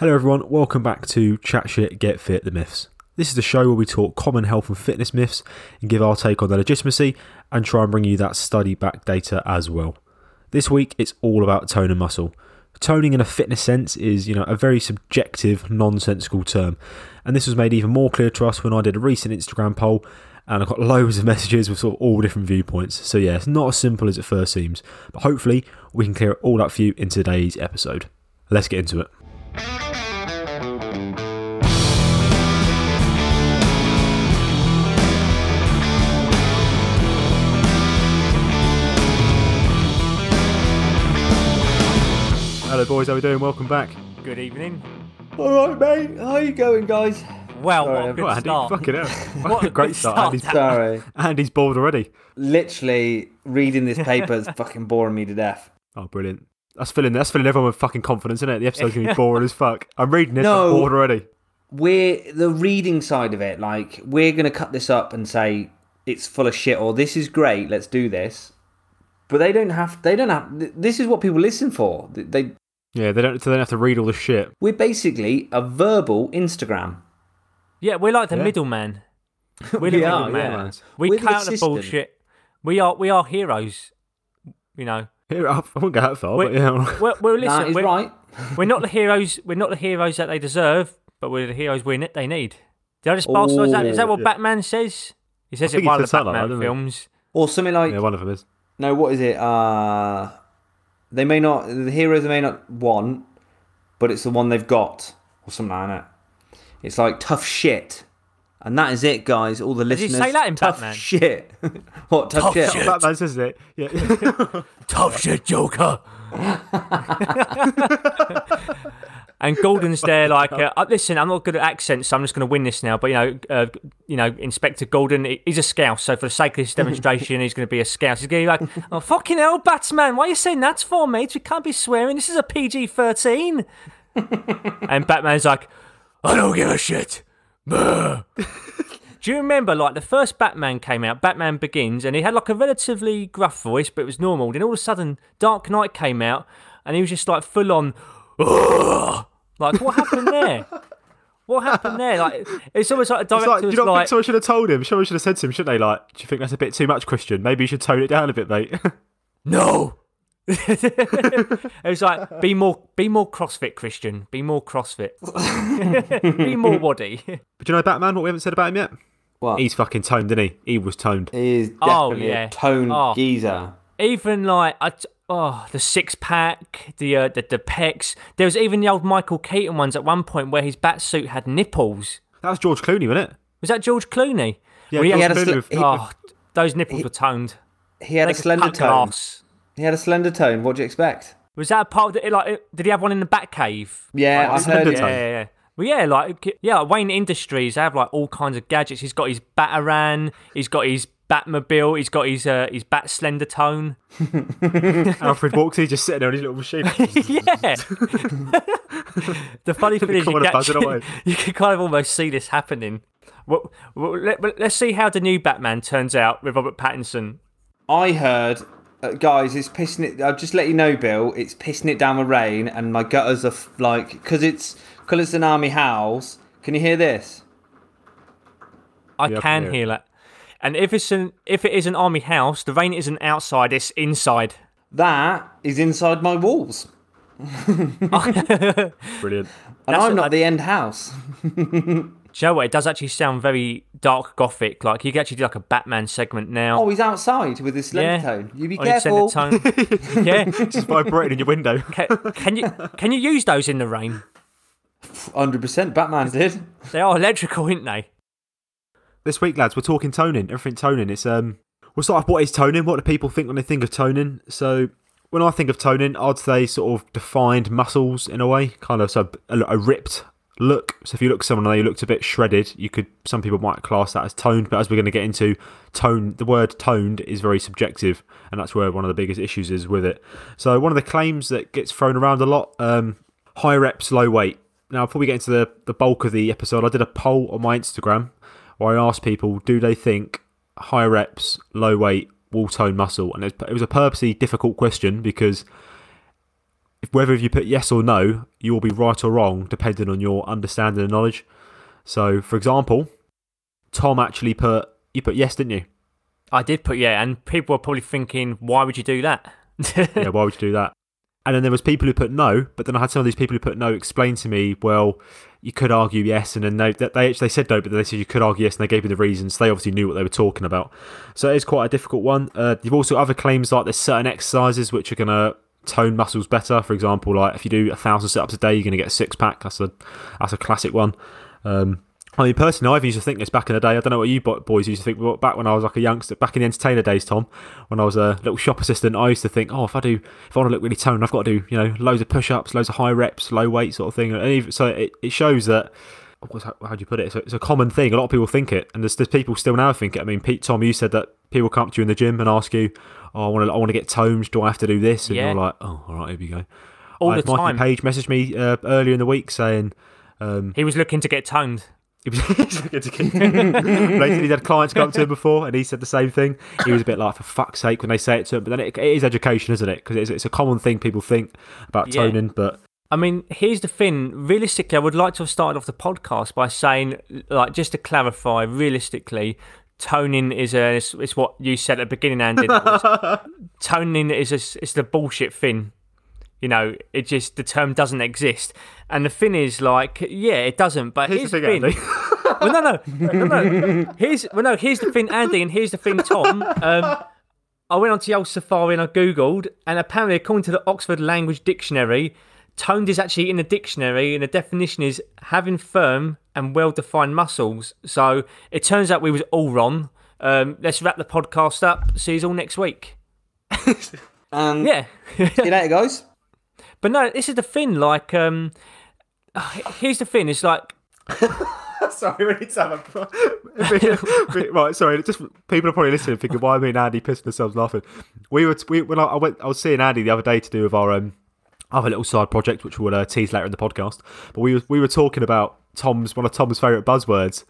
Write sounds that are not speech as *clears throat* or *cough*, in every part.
Hello, everyone. Welcome back to Chat Shit, Get Fit, The Myths. This is the show where we talk common health and fitness myths and give our take on their legitimacy and try and bring you that study back data as well. This week, it's all about tone and muscle. Toning in a fitness sense is, you know, a very subjective, nonsensical term. And this was made even more clear to us when I did a recent Instagram poll and I got *laughs* loads of messages with sort of all different viewpoints. So yeah, it's not as simple as it first seems, but hopefully we can clear it all up for you in today's episode. Let's get into it. Hello, boys. How are we doing? Welcome back. Good evening. All right, mate. How you going, guys? Well, Sorry, what a I've good Well, Andy, start. fucking hell. *laughs* What a great good start. start. Andy's, Sorry. Andy's bored already. Literally, reading this *laughs* paper is fucking boring me to death. Oh, brilliant. That's filling. That's filling everyone with fucking confidence, isn't it? The episode's gonna be *laughs* boring as fuck. I'm reading this. No. I'm bored already. We're the reading side of it. Like, we're gonna cut this up and say it's full of shit, or this is great. Let's do this. But they don't have. They don't have. This is what people listen for. They. they Yeah, they don't. So they don't have to read all the shit. we're basically a verbal Instagram. Yeah, we're like the Yeah. middleman. We're *laughs* We the are, middleman. yeah. We We're the count the assistant. bullshit. We are we are heroes. You know, Here, I won't go that far, Wait. but yeah. we're, we're That listen. is we're, right. we're not the heroes. We're not the heroes that they deserve, but we're the heroes we ne- they need. Did I just bastardise that? Is that what yeah. Batman says? He says I it think in he one of the something like Batman that, didn't films. Or something like yeah, one of them is. no. What is it? Uh, they may not. The heroes they may not want, but it's the one they've got, or something like that. It's like tough shit, and that is it, guys. All the Does he listeners. say that in tough Batman? shit. *laughs* what tough, Tough shit? shit. Batman says it. Yeah. *laughs* Tough shit, Joker. *laughs* and Gordon's there, like, uh, uh, listen, I'm not good at accents, so I'm just going to win this now. But you know, uh, you know, Inspector Gordon, he- he's a scouse, so for the sake of this demonstration, he's going to be a scouse. He's going to be like, "Oh fucking hell, Batman, why are you saying that for, mate? We can't be swearing. This is a PG-13." and Batman's like, "I don't give a shit." Brr." *laughs* Do you remember, like, the first Batman came out, Batman Begins, and he had, like, a relatively gruff voice, but it was normal. Then all of a sudden, Dark Knight came out, and he was just, like, full on, "Ugh." like, what happened there? What happened there? Like, it's almost like a It's like, director do you not like, think someone should have told him? Someone should have said to him, shouldn't they? Like, do you think that's a bit too much, Christian? Maybe you should tone it down a bit, mate. *laughs* no. It was like, be more, be more CrossFit, Christian. Be more CrossFit. *laughs* be more waddy. but do you know Batman? What we haven't said about him yet? What? He's fucking toned, isn't he? He was toned. He is Oh, definitely yeah. a tone Oh. geezer. even like I t- oh the six pack, the uh, the the pecs. There was even the old Michael Keaton ones at one point where his bat suit had nipples. That was George Clooney, wasn't it? Was that George Clooney? Yeah, Well, George had a Clooney sli- with- he- Oh, those nipples were toned. He had They a could slender tone. glass. He had a slender tone. What do you expect? Was that a part of the, like? Did he have one in the back cave? Yeah, Oh, I heard Yeah, it. tone. yeah, yeah. Well, yeah, like yeah, Wayne Industries. They have like all kinds of gadgets. He's got his Batarang. He's got his Batmobile. He's got his uh, his Bat Slender Tone. *laughs* Alfred walks, he's just sitting there on his little machine. *laughs* yeah. *laughs* the funny thing is, you Come can, actually, you can kind of almost see this happening. Well, well, let, let's see how the new Batman turns out with Robert Pattinson. I heard, uh, guys, it's pissing it. I'll just let you know, Bill. It's pissing it down with rain, and my gutters are f- like because it's because it's an army house. Can you hear this? I Yeah, I can can hear it. hear that. And if it's an if it is an army house, the rain isn't outside; it's inside. That is inside my walls, *laughs* Brilliant. and That's I'm a- not the end house. *laughs* Do you know what? It does actually sound very dark gothic. Like you could actually do like a Batman segment now. Oh, he's outside with his slender yeah. tone. You be On his careful. slender tone. *laughs* yeah. *laughs* Just vibrating in your window. Can, can you can you use those in the rain? Hundred percent. Batman did. They are electrical, aren't they? This week, lads, we're talking toning. Everything toning. It's um, we'll start off what is toning. What do people think when they think of toning? So, when I think of toning, I'd say sort of defined muscles in a way, kind of so a, a ripped look. So if you look at someone and they looked a bit shredded, you could. Some people might class that as toned, but as we're going to get into, tone. The word toned is very subjective, and that's where one of the biggest issues is with it. So one of the claims that gets thrown around a lot: um, high reps, low weight. Now, before we get into the, the bulk of the episode, I did a poll on my Instagram where I asked people, do they think high reps, low weight will tone muscle? And it was a purposely difficult question because whether if you put yes or no, you will be right or wrong depending on your understanding and knowledge. So, for example, Tom actually put you put yes, didn't you? I did put yeah, and people were probably thinking, why would you do that? *laughs* yeah, why would you do that? And then there was people who put no, but then I had some of these people who put no explain to me, well, you could argue yes, and then they they they said no, but they said you could argue yes, and they gave me the reasons. They obviously knew what they were talking about, so it is quite a difficult one. Uh, you've also other claims like there's certain exercises which are gonna tone muscles better. For example, like if you do a thousand sit-ups a day, you're gonna get a six pack. That's a that's a classic one. Um, I mean, personally, I've used to think this back in the day. I don't know what you boys used to think, but back when I was like a youngster, back in the entertainer days, Tom, when I was a little shop assistant, I used to think, oh, if I do, if I want to look really toned, I've got to do, you know, loads of push-ups, loads of high reps, low weight sort of thing. And even, so it, it shows that. How do you put it? It's a, it's a, common thing. A lot of people think it, and there's, there's people still now think it. I mean, Pete, Tom, you said that people come up to you in the gym and ask you, "Oh, I want to, I want to get toned. Do I have to do this?" And Yeah. you're like, "Oh, all right, here we go." All I the had Mikey time. Page messaged me uh, earlier in the week saying, um, He was looking to get toned. *laughs* he was looking to keep- *laughs* Basically, he'd had clients come up to him before, and he said the same thing. He was a bit like, "For fuck's sake," when they say it to him. But then it, it is education, isn't it? Because it's, it's a common thing people think about Yeah. toning. But I mean, here's the thing. Realistically, I would like to have started off the podcast by saying, like, just to clarify, realistically, toning is a it's, it's what you said at the beginning, Andy. *laughs* toning is a, it's the bullshit thing. You know, it just the term doesn't exist, and the thing is, like, yeah, it doesn't. But here's here's, the thing, Andy. well, no, *laughs* no, no, no. Here's well, no. Here's the thing, Andy, and here's the thing, Tom. Um, I went onto the old Safari and I googled, and apparently, according to the Oxford Language Dictionary, toned is actually in the dictionary, and the definition is having firm and well-defined muscles. So it turns out we was all wrong. Um, let's wrap the podcast up. See you all next week. *laughs* And Yeah. see you later, guys. But no, this is the thing. Like, um, here's the thing. It's like *laughs* sorry, we need to have a *laughs* right. Sorry, just people are probably listening, thinking, "Why are me and Andy pissing ourselves laughing?" We were we when I, I went, I was seeing Andy the other day to do with our um other little side project, which we'll uh, tease later in the podcast. But we were we were talking about Tom's one of Tom's favourite buzzwords.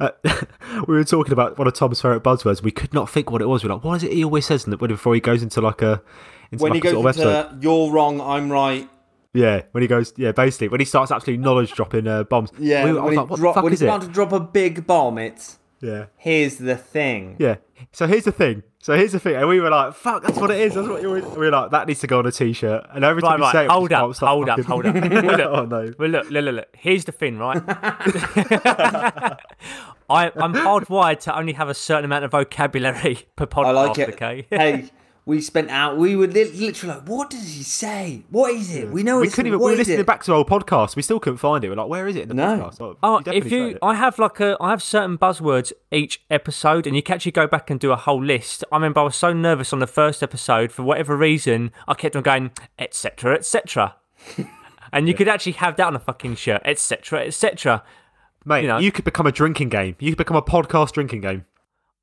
Uh, *laughs* we were talking about one of Tom's favourite buzzwords. We could not think what it was. We're like, what is it he always says the, before he goes into like a into When like he goes sort of into? "You're wrong, I'm right," Yeah, when he goes, yeah, basically when he starts absolutely knowledge dropping uh, bombs. yeah, we, were- when, he like, what drop- the fuck when he's it? about to drop a big bomb, it's Yeah. here's the thing. Yeah. So here's the thing. So here's the thing. And we were like, fuck, that's what it is. That's what you were, we were like, that needs to go on a t shirt. And every time Right, you right. say it, Hold up, can't stop hold up, hold up. *laughs* Well, look, oh no. Well, look, look, look, look. Here's the thing, right? *laughs* I, I'm hardwired to only have a certain amount of vocabulary *laughs* per podcast. I like it. Okay. hey, we spent out. We were li- literally like, "What does he say? What is it? We know We it's couldn't even, we were listening it? back to our old podcast. We still couldn't find it. We're like, where is it in the No. podcast? Oh, Oh, definitely if you. I have like a, I have certain buzzwords each episode, and you can actually go back and do a whole list. I remember I was so nervous on the first episode for whatever reason, I kept on going etc. etc. *laughs* and you could actually have that on a fucking shirt, etc. etc. Mate, you know. you, could become a drinking game. You could become a podcast drinking game.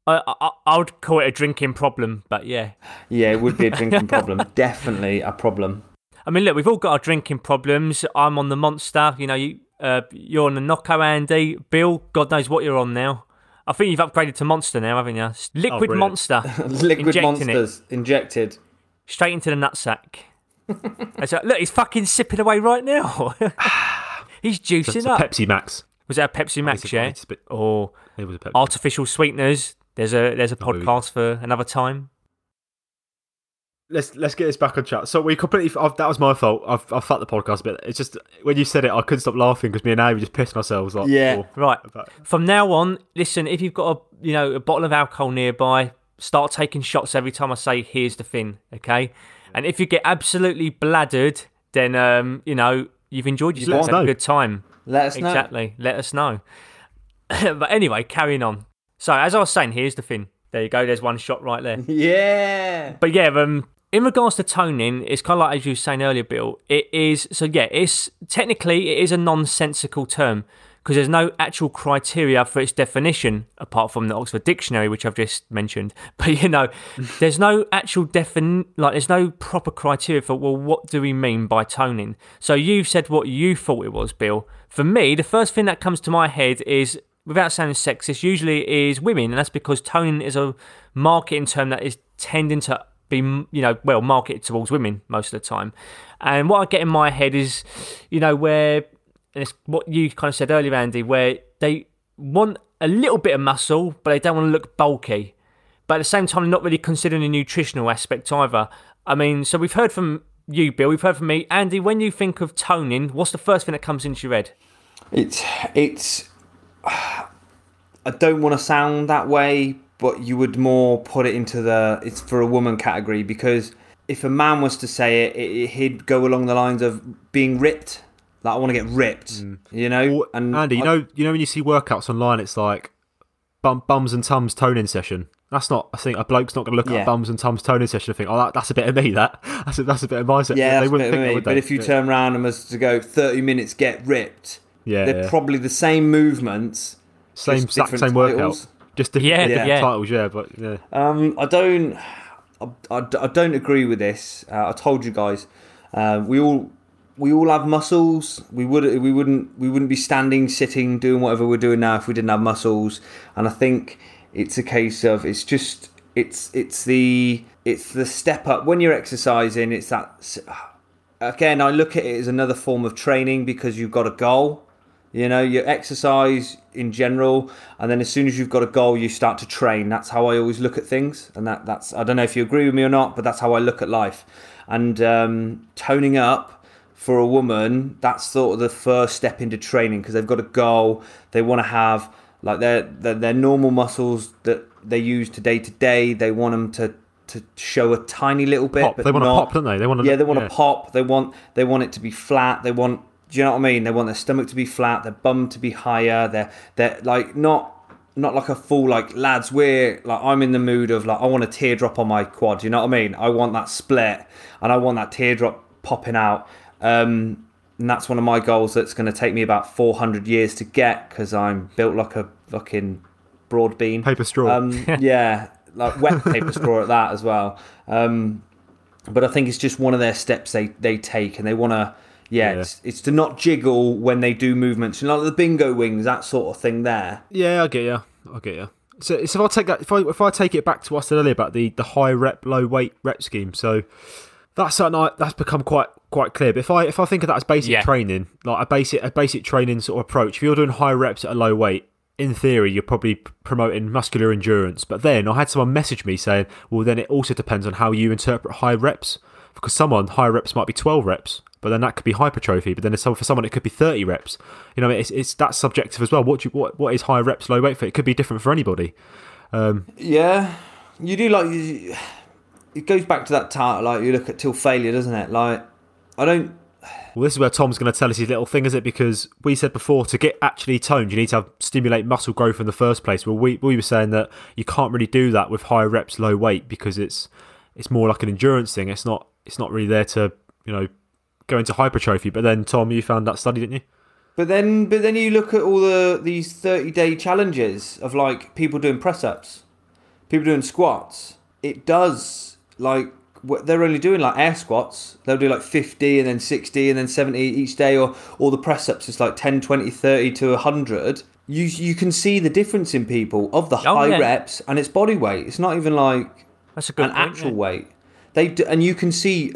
I, I, I would call it a drinking problem, but yeah. Yeah, it would be a drinking *laughs* problem. Definitely a problem. I mean, look, we've all got our drinking problems. I'm on the Monster. You know, you uh, you're on the Nocco, Andy. Bill, God knows what you're on now. I think you've upgraded to Monster now, haven't you? Liquid brilliant. Monster, *laughs* Liquid Injecting it. monsters injected. straight into the nutsack. It's like, look, he's fucking sipping away right now. *laughs* he's juicing It's a up. Pepsi Max. Was that a Pepsi Max? It's Yeah. it's a bit- Or It was a Pepsi. artificial sweeteners. There's a there's a Oh, podcast for another time. let's let's get this back on track. So we completely I've, that was my fault. I've I fucked the podcast a bit. It's just when you said it, I couldn't stop laughing because me and Andy were just pissing ourselves. Like, Yeah. before. Right. From now on, listen, if you've got a you know a bottle of alcohol nearby, start taking shots every time I say here's the thing, okay? And if you get absolutely bladdered, then um, you know, you've enjoyed let yourself, us had a good time. Let us know. Exactly. Let us know. *coughs* but anyway, carrying on. So as I was saying, here's the thing. There you go, there's one shot right there. *laughs* Yeah. But yeah, um, in regards to toning, it's kind of like as you were saying earlier, Bill. It is so yeah. It's technically it is a nonsensical term because there's no actual criteria for its definition apart from the Oxford Dictionary, which I've just mentioned. *laughs* But you know, there's no actual defin like there's no proper criteria for well, what do we mean by toning? So you've said what you thought it was, Bill. For me, the first thing that comes to my head is without sounding sexist, usually is women, and that's because toning is a marketing term that is tending to be you know well marketed towards women most of the time. And what I get in my head is, you know, where and it's what you kind of said earlier, Andy, where they want a little bit of muscle, but they don't want to look bulky. But at the same time, they're not really considering the nutritional aspect either. I mean, so we've heard from you, Bill. We've heard from me, Andy. When you think of toning, what's the first thing that comes into your head? It's it's. I don't want to sound that way, but you would more put it into the it's for a woman category because if a man was to say it, it he'd go along the lines of being ripped. Like I want to get ripped, mm. you know. and Andy, you know, you know when you see workouts online, it's like bum, bums and tums toning session. That's not. I think a bloke's not going to look Yeah. at bums and tums toning session and think, "Oh, that, that's a bit of me." That *laughs* that's a, that's a bit of my section. yeah, they wouldn't think that, me. would But if you Yeah. turn around and was to go thirty minutes, get ripped, yeah, they're yeah. probably the same movements. same just exact different same workout, just different, Yeah, different yeah. titles. Yeah, but yeah, Um, I don't, I, I, I don't agree with this. Uh, I told you guys, uh, we all we all have muscles. We would we wouldn't we wouldn't be standing, sitting, doing whatever we're doing now if we didn't have muscles. And I think it's a case of it's just it's it's the it's the step up when you're exercising. It's that again. I look at it as another form of training because you've got a goal. You know, your exercise in general, and then as soon as you've got a goal, you start to train. That's how I always look at things, and that that's I don't know if you agree with me or not, but that's how I look at life. And um, toning up for a woman, that's sort of the first step into training because they've got a goal. They want to have like their, their their normal muscles that they use to day to day. They want them to to show a tiny little bit, pop. but They want to pop, don't they? They want to. yeah, they want to pop. They want they want it to be flat. They want do you know what I mean? They want their stomach to be flat, their bum to be higher. They're they're like not not like a full like lads. We're like I'm in the mood of like I want a teardrop on my quad. Do You know what I mean? I want that split and I want that teardrop popping out. Um, and that's one of my goals. That's going to take me about 400 years to get because I'm built like a fucking broad bean. paper straw. Um, *laughs* yeah, like wet paper straw at that as well. Um, but I think it's just one of their steps they, they take, and they want to. Yeah, Yeah. It's, it's to not jiggle when they do movements, you know, like the bingo wings, that sort of thing. There, Yeah, I get you. I get you. So, so if I take that, if I if I take it back to what I said earlier about the the high rep, low weight rep scheme, so that's something I, that's become quite quite clear. But if I if I think of that as basic Yeah. training, like a basic a basic training sort of approach, if you're doing high reps at a low weight, in theory you're probably promoting muscular endurance. But then I had someone message me saying, well, then it also depends on how you interpret high reps, because someone high reps might be 12 reps. But then that could be hypertrophy. But then for someone, it could be 30 reps. You know, it's, it's that's subjective as well. What do you, what what is high reps, low weight for? It could be different for anybody. Um, yeah, you do like you, it goes back to that part. Like you look at till failure, doesn't it? Like I don't. Well, this is where Tom's going to tell us his little thing, is it? Because we said before to get actually toned, you need to have, stimulate muscle growth in the first place. Well, we we were saying that you can't really do that with high reps, low weight because it's it's more like an endurance thing. It's not it's not really there to you know go into hypertrophy. But then Tom, you found that study, didn't you? But then, but then you look at all the these thirty day challenges of like people doing press ups, people doing squats. It does like what they're only doing like air squats. They'll do like fifty and then sixty and then seventy each day, or all the press ups is like 10, 20, 30 to hundred. You you can see the difference in people of the Oh, high yeah. reps, and it's body weight. It's not even like That's a good an point, actual yeah. weight. They do, and you can see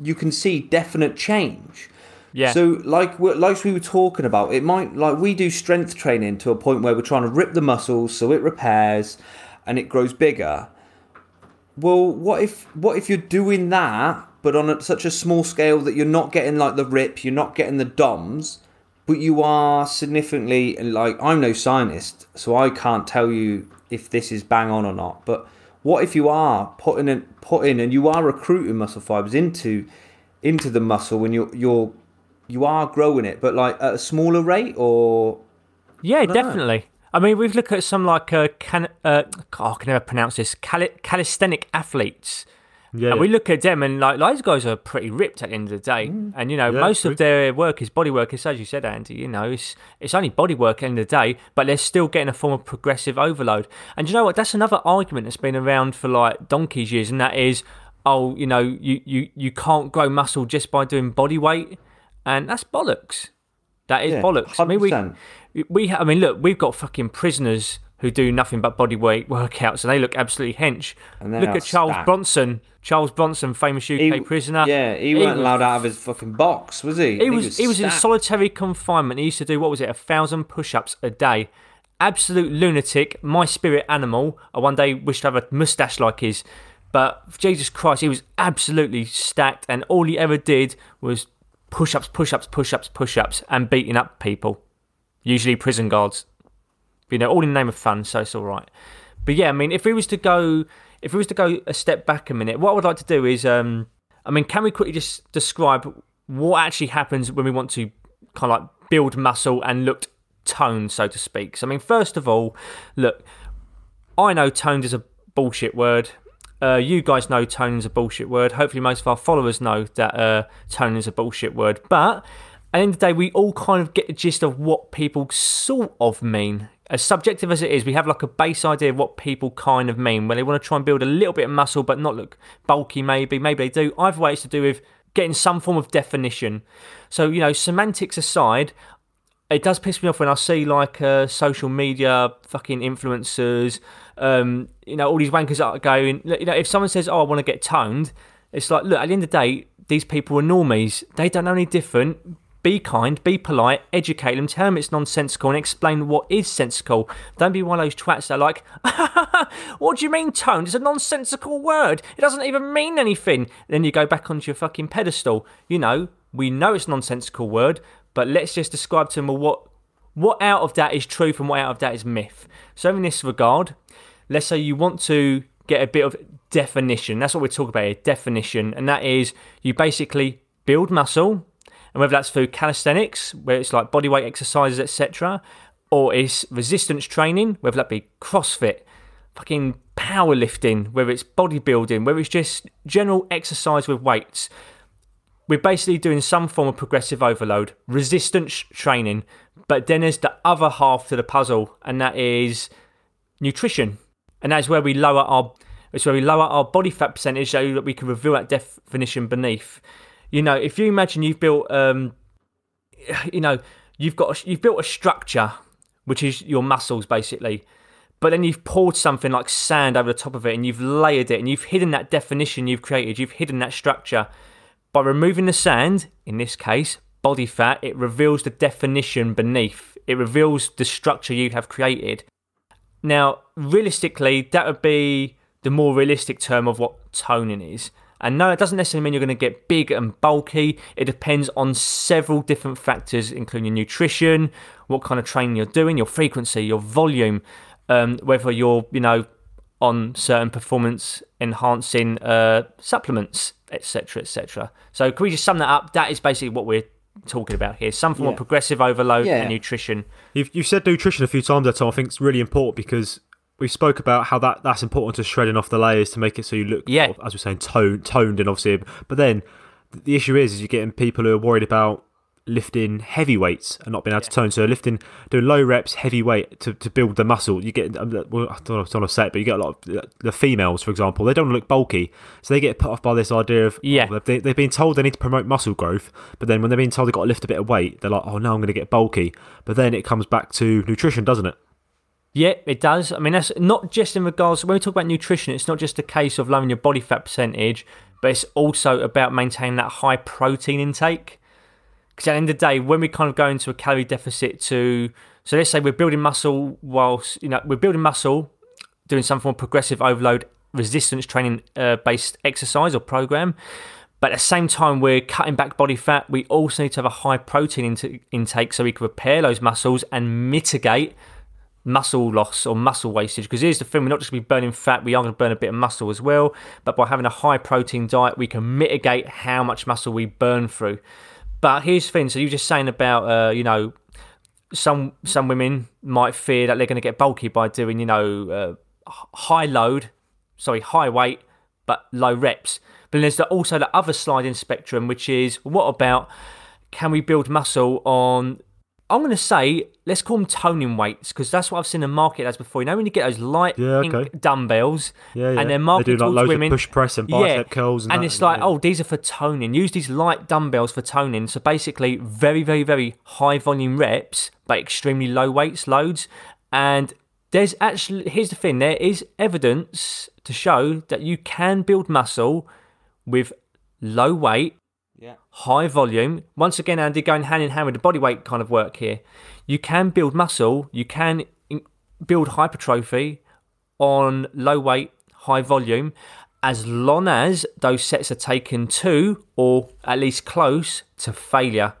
you can see definite change. Yeah. So like like we were talking about, it might like we do strength training to a point where we're trying to rip the muscles so it repairs and it grows bigger. Well, what if what if you're doing that but on a, such a small scale that you're not getting like the rip, you're not getting the DOMs, but you are significantly like I'm no scientist, so I can't tell you if this is bang on or not. But what if you are putting in putting and you are recruiting muscle fibers into into the muscle when you're you're you are growing it, but like at a smaller rate or Yeah, know. definitely. I mean, we've looked at some like uh, can uh, oh, I can never pronounce this cali- calisthenic athletes. Yeah. And we look at them and like those guys are pretty ripped at the end of the day. Mm. And you know, Yeah, most true. of their work is body work. It's as you said, Andy. You know, it's it's only body work at the end of the day, but they're still getting a form of progressive overload. And you know what? That's another argument that's been around for like donkey's years, and that is, oh, you know, you you you can't grow muscle just by doing body weight, and that's bollocks. That is Yeah, bollocks. I mean, we we I mean, look, we've got fucking prisoners who do nothing but body weight workouts, and they look absolutely hench. And Look at Charles stacked. Bronson. Charles Bronson, famous UK prisoner. Yeah, he, weren't was- allowed out of his fucking box, was he? He was he was in solitary confinement. He used to do what was it, a thousand push-ups a day. Absolute lunatic. My spirit animal. I one day wished to have a moustache like his, but Jesus Christ, he was absolutely stacked, and all he ever did was push-ups, push-ups, push-ups, push-ups, and beating up people, usually prison guards. You know, all in the name of fun, so it's all right. But yeah, I mean, if we was to go, if we was to go a step back a minute, what I would like to do is, um, I mean, can we quickly just describe what actually happens when we want to kind of like build muscle and look toned, so to speak? So, I mean, first of all, look, I know toned is a bullshit word. Uh, you guys know tone is a bullshit word. Hopefully, most of our followers know that uh, tone is a bullshit word. But at the end of the day, we all kind of get the gist of what people sort of mean. As subjective as it is, we have like a base idea of what people kind of mean. When they want to try and build a little bit of muscle but not look bulky, maybe. Maybe they do. Either way, it's to do with getting some form of definition. So, you know, semantics aside, it does piss me off when I see like uh, social media fucking influencers, um, you know, all these wankers are going. You know, if someone says, "Oh, I want to get toned," it's like, look, at the end of the day, these people are normies. They don't know any different. Be kind, be polite, educate them, tell them it's nonsensical, and explain what is sensical. Don't be one of those twats that are like, *laughs* what do you mean toned? It's a nonsensical word. It doesn't even mean anything. Then you go back onto your fucking pedestal. You know, we know it's a nonsensical word, but let's just describe to them what what out of that is truth and what out of that is myth. So in this regard, let's say you want to get a bit of definition. That's what we're talking about here, definition, and that is you basically build muscle, and whether that's through calisthenics, where it's like bodyweight exercises, etc., or it's resistance training, whether that be CrossFit, fucking powerlifting, whether it's bodybuilding, whether it's just general exercise with weights. We're basically doing some form of progressive overload, resistance training, but then there's the other half to the puzzle, and that is nutrition, and that's where we lower our it's where we lower our body fat percentage so that we can reveal that definition beneath. You know, if you imagine you've built, um, you know, you've got a, you've built a structure, which is your muscles basically, but then you've poured something like sand over the top of it, and you've layered it, and you've hidden that definition you've created. You've hidden that structure by removing the sand. In this case, body fat. It reveals the definition beneath. It reveals the structure you have created. Now, realistically, that would be the more realistic term of what toning is. And no, it doesn't necessarily mean you're going to get big and bulky. It depends on several different factors, including your nutrition, what kind of training you're doing, your frequency, your volume, um, whether you're, you know, on certain performance enhancing uh, supplements, etc., etc. So, can we just sum that up? That is basically what we're talking about here: some form Yeah. of progressive overload Yeah. and nutrition. You've, you've said nutrition a few times there, Tom. I think it's really important because we spoke about how that, that's important to shredding off the layers to make it so you look, Yeah. sort of, as we're saying, toned, toned and obviously. But then the issue is, is you're getting people who are worried about lifting heavy weights and not being able to tone. So lifting, doing low reps, heavy weight to, to build the muscle. You get, um, well, I don't don't want to say it, but you get a lot of the females, for example, they don't look bulky, so they get put off by this idea of Yeah. oh, they, they've been told they need to promote muscle growth, but then when they're being told they've got to lift a bit of weight, they're like, oh no, I'm going to get bulky. But then it comes back to nutrition, doesn't it? Yeah, it does. I mean, that's not just in regards when we talk about nutrition. It's not just a case of lowering your body fat percentage, but it's also about maintaining that high protein intake. Because at the end of the day, when we kind of go into a calorie deficit to, so let's say we're building muscle whilst you know we're building muscle, doing some form of progressive overload resistance training uh, based exercise or program. But at the same time, we're cutting back body fat. We also need to have a high protein intake so we can repair those muscles and mitigate muscle loss or muscle wastage. Because here's the thing: we're not just going to be burning fat; we are going to burn a bit of muscle as well. But by having a high protein diet, we can mitigate how much muscle we burn through. But here's the thing: so you're just saying about uh, you know some some women might fear that they're going to get bulky by doing you know uh, high load, sorry, high weight but low reps. But there's the, also the other sliding spectrum, which is what about can we build muscle on? I'm going to say let's call them toning weights because that's what I've seen in the market as before. You know when you get those light Yeah, pink okay. dumbbells Yeah, yeah. and they're marketed They do like towards loads women. of push press and bicep curls and, that, it's like, yeah. oh, these are for toning. Use these light dumbbells for toning. So basically, very, very, very high volume reps, but extremely low weights loads. And there's actually here's the thing: there is evidence to show that you can build muscle with low weight, Yeah. high volume. Once again, Andy, going hand in hand with the body weight kind of work here. You can build muscle. You can build hypertrophy on low weight, high volume, as long as those sets are taken to or at least close to failure.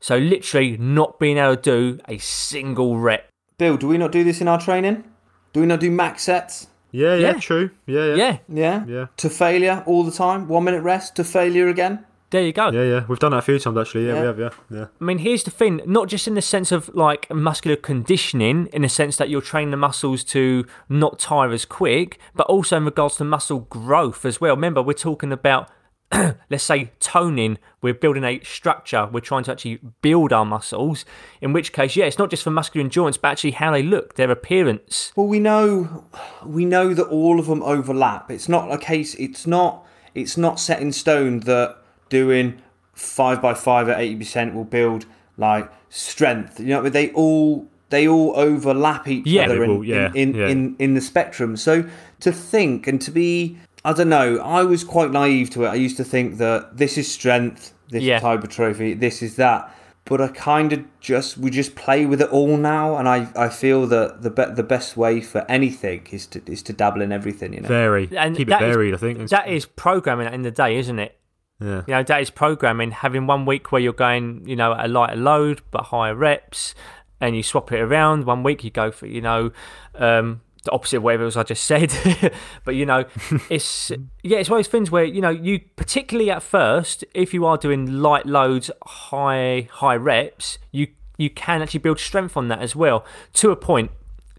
So literally not being able to do a single rep. Bill, do we not do this in our training? Do we not do max sets? Yeah, yeah, Yeah. true. Yeah, yeah. Yeah, Yeah. Yeah. To failure all the time. One minute rest to failure again. There you go. Yeah, yeah. We've done that a few times actually. Yeah, Yeah. we have, yeah. Yeah. I mean, here's the thing not just in the sense of like muscular conditioning, in the sense that you're training the muscles to not tire as quick, but also in regards to muscle growth as well. Remember, we're talking about, *clears throat* let's say, toning. We're building a structure. We're trying to actually build our muscles, in which case, yeah, it's not just for muscular endurance, but actually how they look, their appearance. Well, we know, we know that all of them overlap. It's not a case. It's not. It's not set in stone that doing five by five at eighty percent will build like strength. You know, they all they all overlap each Yeah. other in, will, yeah, in, in, yeah. in in the spectrum. So to think and to be, I don't know. I was quite naive to it. I used to think that this is strength, this Yeah. is hypertrophy, this is that. But I kind of just we just play with it all now, and I, I feel that the be- the best way for anything is to is to dabble in everything. You know. Vary. And Keep it that is- varied, I think. That is programming at the end of the day, isn't it? Yeah. You know, that is programming. Having one week where you're going, you know, a lighter load but higher reps, and you swap it around. One week you go for, you know, um, the opposite of whatever it was I just said. *laughs* but you know, *laughs* it's yeah, it's one of those things where you know you particularly at first, if you are doing light loads, high high reps, you you can actually build strength on that as well to a point.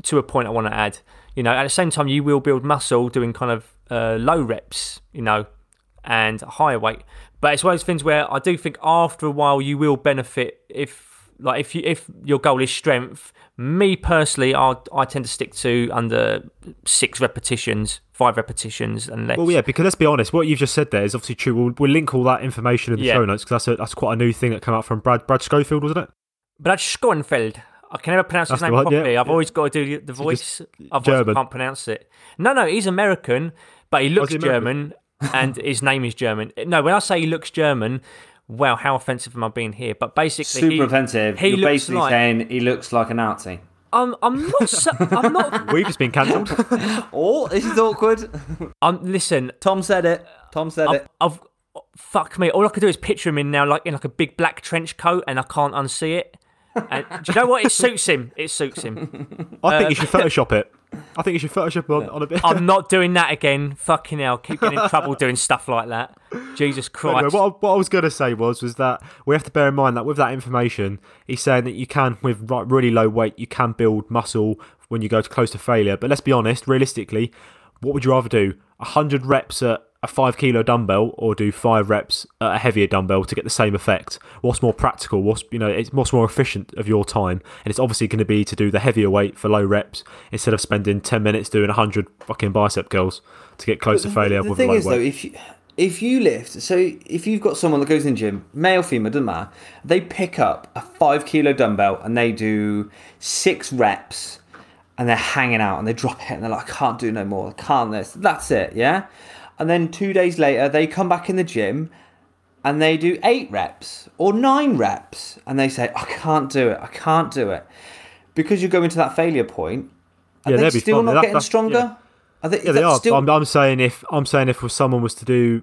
To a point, I want to add. You know, at the same time, you will build muscle doing kind of uh, low reps. You know, and higher weight. But it's one of those things where I do think after a while you will benefit if like if you if your goal is strength. Me personally, I I tend to stick to under six repetitions, five repetitions, and less. Well, yeah, because let's be honest, what you've just said there is obviously true. We'll, we'll link all that information in the Yeah. show notes because that's a, that's quite a new thing that came out from Brad Brad Schofield, wasn't it? Brad Schoenfeld. I can never pronounce his That's name the one, yeah. properly. I've always got to do the voice. Otherwise. I can't pronounce it. No, no, he's American, but he looks oh, he American? German, and his name is German. No, when I say he looks German, wow, how offensive am I being here? But basically, Super he, offensive. he You're looks basically like- saying he looks like a Nazi. I'm, I'm not. So, I'm not. *laughs* We've just been cancelled. *laughs* Oh, this is awkward. I'm listen. Tom said it. Tom said I've, it. I've fuck me. All I can do is picture him in now, like in like a big black trench coat, and I can't unsee it. And do you know what? It suits him. It suits him. I think you should uh, Photoshop it. I think you should Photoshop on, on a bit. I'm not doing that *laughs* again. Fucking hell, keep getting in trouble doing stuff like that. Jesus Anyway, Christ. what, I- what I was going to say was was that we have to bear in mind that with that information, he's saying that you can, with like really low weight, you can build muscle when you go to close to failure. But let's be honest, realistically, what would you rather do? hundred reps at a five kilo dumbbell, or do five reps at a heavier dumbbell to get the same effect? What's more practical? What's you know, it's what's more efficient of your time, and it's obviously going to be to do the heavier weight for low reps instead of spending ten minutes doing hundred fucking bicep curls to get close to failure the with thing low is, weight. though, if you if you lift, so if you've got someone that goes in the gym, male, female, doesn't matter, they pick up a five kilo dumbbell and they do six reps, and they're hanging out and they drop it and they're like, I can't do no more, I can't this. That's it, yeah. And then two days later, they come back in the gym and they do eight reps or nine reps, and they say, I can't do it, I can't do it, because you're going to that failure point. Are Yeah, they still not That- getting stronger? yeah. Are they, Yeah, they are. Still, I'm, I'm saying if I'm saying if someone was to do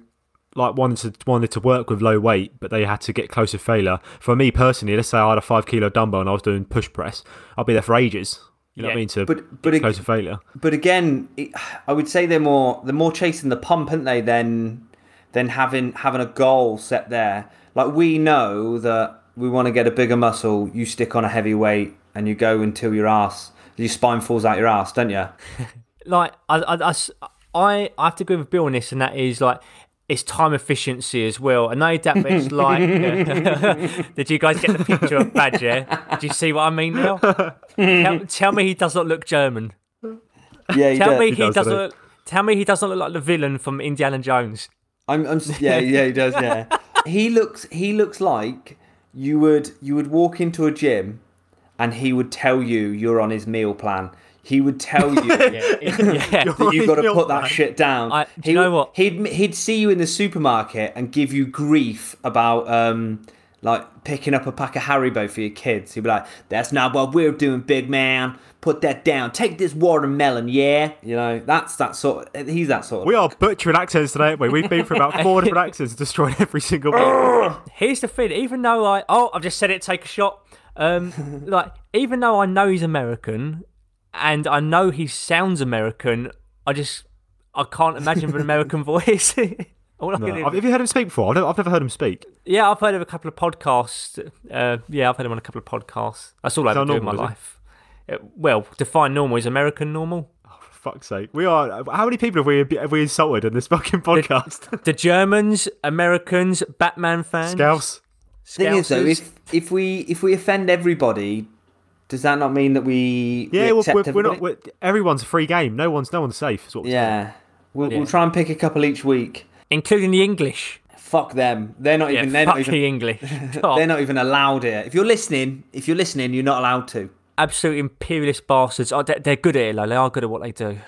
like wanted to wanted to work with low weight, but they had to get close to failure. For me personally, let's say I had a five kilo dumbbell and I was doing push press, I'd be there for ages. You know what I mean? To But- but get it- close to failure. but again, it, I would say they're more they're more chasing the pump, aren't they? Than than having having a goal set there. Like we know that we want to get a bigger muscle. You stick on a heavy weight and you go until your ass, your spine falls out your ass, don't you? *laughs* like I, I, I, I have to agree with Bill on this, and that is like it's time efficiency as well. I know that it's *laughs* like. Uh, *laughs* did you guys get the picture of Badger? Do you see what I mean now? tell, hmm. tell me he does not look German. Yeah, you Tell do. me He he, does, doesn't doesn't look. Tell me he doesn't look like the villain from Indiana Jones. I'm, I'm yeah, yeah, he does. Yeah, *laughs* he looks he looks like you would you would walk into a gym, and he would tell you you're on his meal plan. He would tell *laughs* you yeah, *laughs* that you got to put that shit down. I- do he, you know what? He'd he'd see you in the supermarket and give you grief about um like picking up a pack of Haribo for your kids. He'd be like, "That's not what we're doing, big man. Put that down. Take this watermelon, yeah. You know, that's that sort. Of, he's that sort. Of, We are butchering accents today, aren't we? We've been for about four different *laughs* accents, destroying every single one. Here's the thing: even though I oh I've just said it, take a shot. Um, like even though I know he's American, and I know he sounds American, I just I can't imagine an American *laughs* voice. *laughs* All I can do- Have you heard him speak before? I've never, I've never heard him speak. yeah, I've heard of a couple of podcasts. Uh, yeah, I've heard him on a couple of podcasts. That's all I that ever do in my normal, is it? life. Uh, well, define normal is American normal. For fuck's sake. We are. How many people have we, have we insulted in this fucking podcast? *laughs* The Germans, Americans, Batman fans. Scouse. thing is though, if if we if we offend everybody, does that not mean that we Yeah, we accept we're, we're not. We're, everyone's a free game. No one's no one's safe. Is what. Yeah, we'll, Yeah. we'll try and pick a couple each week. including the English. Fuck them. They're not Yeah, even. They're fuck not the even. English. *laughs* Oh, They're not even allowed here. If you're listening, if you're listening, you're not allowed to. absolute imperialist bastards. Oh, they're, they're good at it, though. They are good at what they do.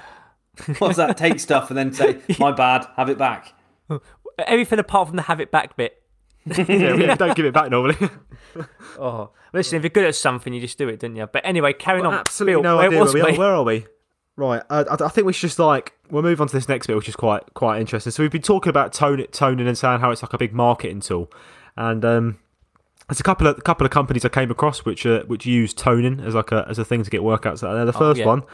What's that? *laughs* Take stuff and then say, "My bad, have it back." *laughs* Everything apart from the have it back bit. *laughs* yeah, we *laughs* don't give it back normally. *laughs* Oh, listen, if you're good at something, you just do it, don't you? But anyway, carrying on. Absolutely Bill, no where idea where we are. Where are we? Right, uh, I, I think we should just like we'll move on to this next bit, which is quite quite interesting. So we've been talking about tone, toning and saying how it's like a big marketing tool, and um, there's a couple of a couple of companies I came across which uh, which use toning as like a as a thing to get workouts out there. The first yeah. one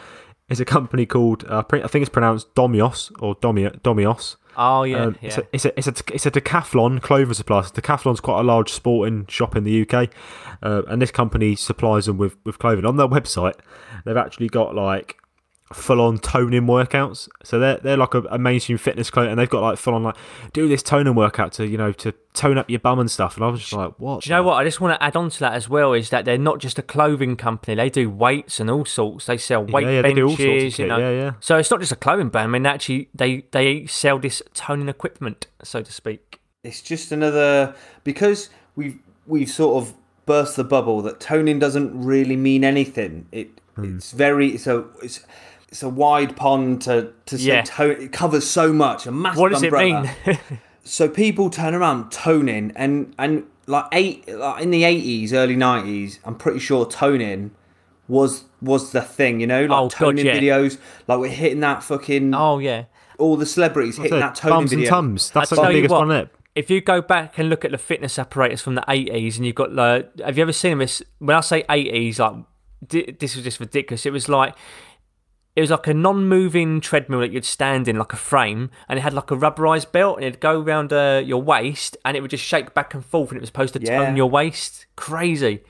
is a company called uh, I think it's pronounced Domyos or Domi- Domyos. Oh, yeah. Um, yeah. it's, a, it's, a, it's, a, it's a decathlon clothing supply. So Decathlon's quite a large sporting shop in the UK, uh, and this company supplies them with, with clothing. On their website, they've actually got like full on toning workouts. So they're they're like a, a mainstream fitness clothing, and they've got like full on like do this toning workout to you know to tone up your bum and stuff. And I was just like, what? Do you know what? I just want to add on to that as well is that they're not just a clothing company. They do weights and all sorts. They sell weight yeah, they do all benches, sorts of you know. Yeah, yeah. So it's not just a clothing brand. I mean, actually, they they sell this toning equipment, so to speak. It's just another because we've we've sort of burst the bubble that toning doesn't really mean anything. It Hmm. it's very so it's it's a wide pond to to say Yeah. tone. It covers so much. A massive What does it mean? *laughs* so people turn around toning and and like eight like in the eighties, early nineties, I'm pretty sure toning was was the thing, you know, like Oh, God, toning yeah. videos, like we're hitting that fucking oh yeah. all the celebrities hitting that toning Bums and tums. That's like the biggest what, one, it? If you go back and look at the fitness apparatus from the 80s, and you've got like, have you ever seen this? When I say 80s, like this was just ridiculous. It was like it was like a non-moving treadmill that you'd stand in, like a frame, and it had like a rubberized belt, and it'd go around uh, your waist, and it would just shake back and forth, and it was supposed to Yeah. tone your waist. Crazy,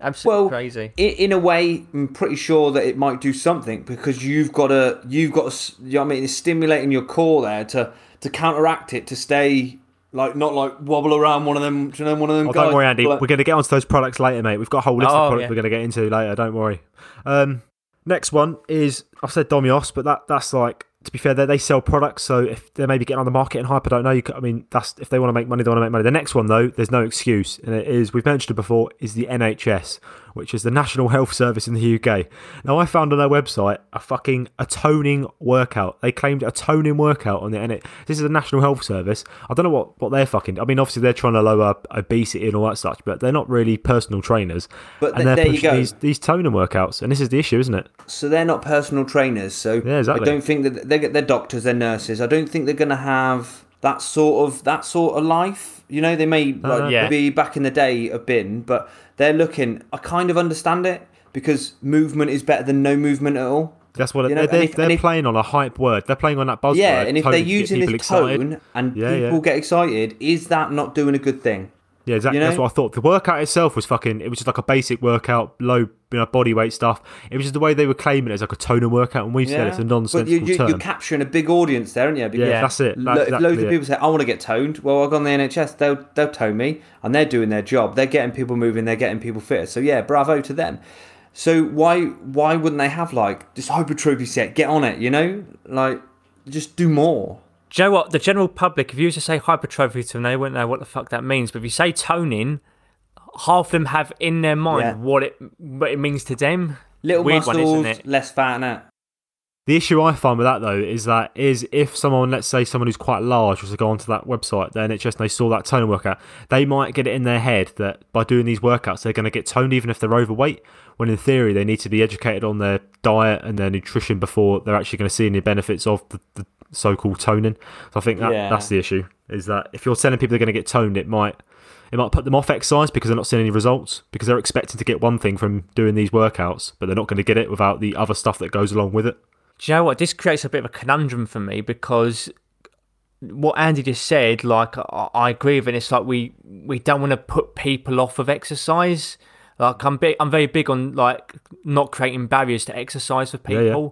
absolutely well, crazy. i- In a way, I'm pretty sure that it might do something because you've got to, you've got to, you know what I mean? It's stimulating your core there to to counteract it to stay like not like wobble around one of them, you know, one of them Oh, guys. don't worry, Andy. like- We're going to get onto those products later, mate. We've got a whole list Oh, of products yeah. we're going to get into later. Don't worry. Um, next one is I've said Domyos, but that that's like to be fair, they, they sell products. So if they're maybe getting on the market and hype, I don't know. You, c- I mean, that's if they want to make money, they want to make money. The next one though, there's no excuse, and it is we've mentioned it before, is the NHS, which is the National Health Service in the UK. Now I found on their website a fucking atoning workout. They claimed a toning workout on the NHS. This is a National Health Service. I don't know what what they're fucking. I mean, obviously they're trying to lower obesity and all that such, but they're not really personal trainers. But and th- they're there you pushing go. these these toning workouts, and this is the issue, isn't it? so they're not personal trainers. So Yeah, exactly. I don't think that they're they're doctors, they're nurses. I don't think they're going to have that sort of that sort of life. You know, they may like, uh-huh. Yeah. be back in the day have been, but they're looking. I kind of understand it because movement is better than no movement at all. That's what You they're, know, they're, if- they're if- playing on a hype word. They're playing on that buzzword. Yeah, and if they're using this excited. tone and Yeah, people yeah. get excited, is that not doing a good thing? Yeah, exactly. You That's what I thought. The workout itself was fucking. It was just like a basic workout, low you know, body weight stuff. It was just the way they were claiming it as like a toner workout, and we said it's a nonsense. But You, you, you're capturing a big audience there, aren't you? yeah, Because Yeah. that's it. That's if exactly loads of people say, "I want to get toned," well, I've gone the NHS. They'll they'll tone me, and they're doing their job. They're getting people moving. They're getting people fitter. So yeah, bravo to them. So why why wouldn't they have like this hypertrophy set? Get on it, you know, like just do more. Do you know what? The general public, if you were to say hypertrophy to them, they wouldn't know what the fuck that means. But if you say toning, half of them have in their mind Yeah. what it what it means to them. Little Weird one, muscles, isn't it? less fat in it. The issue I find with that though is that is if someone, let's say someone who's quite large, was to go onto that website, then it's just they saw that tone workout, they might get it in their head that by doing these workouts they're going to get toned even if they're overweight. When in theory they need to be educated on their diet and their nutrition before they're actually going to see any benefits of the, the so-called toning. So I think that, Yeah. that's the issue. Is that if you're telling people they're going to get toned, it might it might put them off exercise because they're not seeing any results because they're expecting to get one thing from doing these workouts, but they're not going to get it without the other stuff that goes along with it. Do you know what? This creates a bit of a conundrum for me because what Andy just said, like I, agree with it. It's like we we don't want to put people off of exercise. Like I'm big, I'm very big on like not creating barriers to exercise for Yeah, yeah.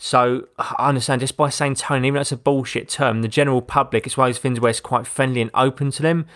People. So I understand just by saying tone, even though it's a bullshit term, the general public, it's one of those things where it's quite friendly and open to them.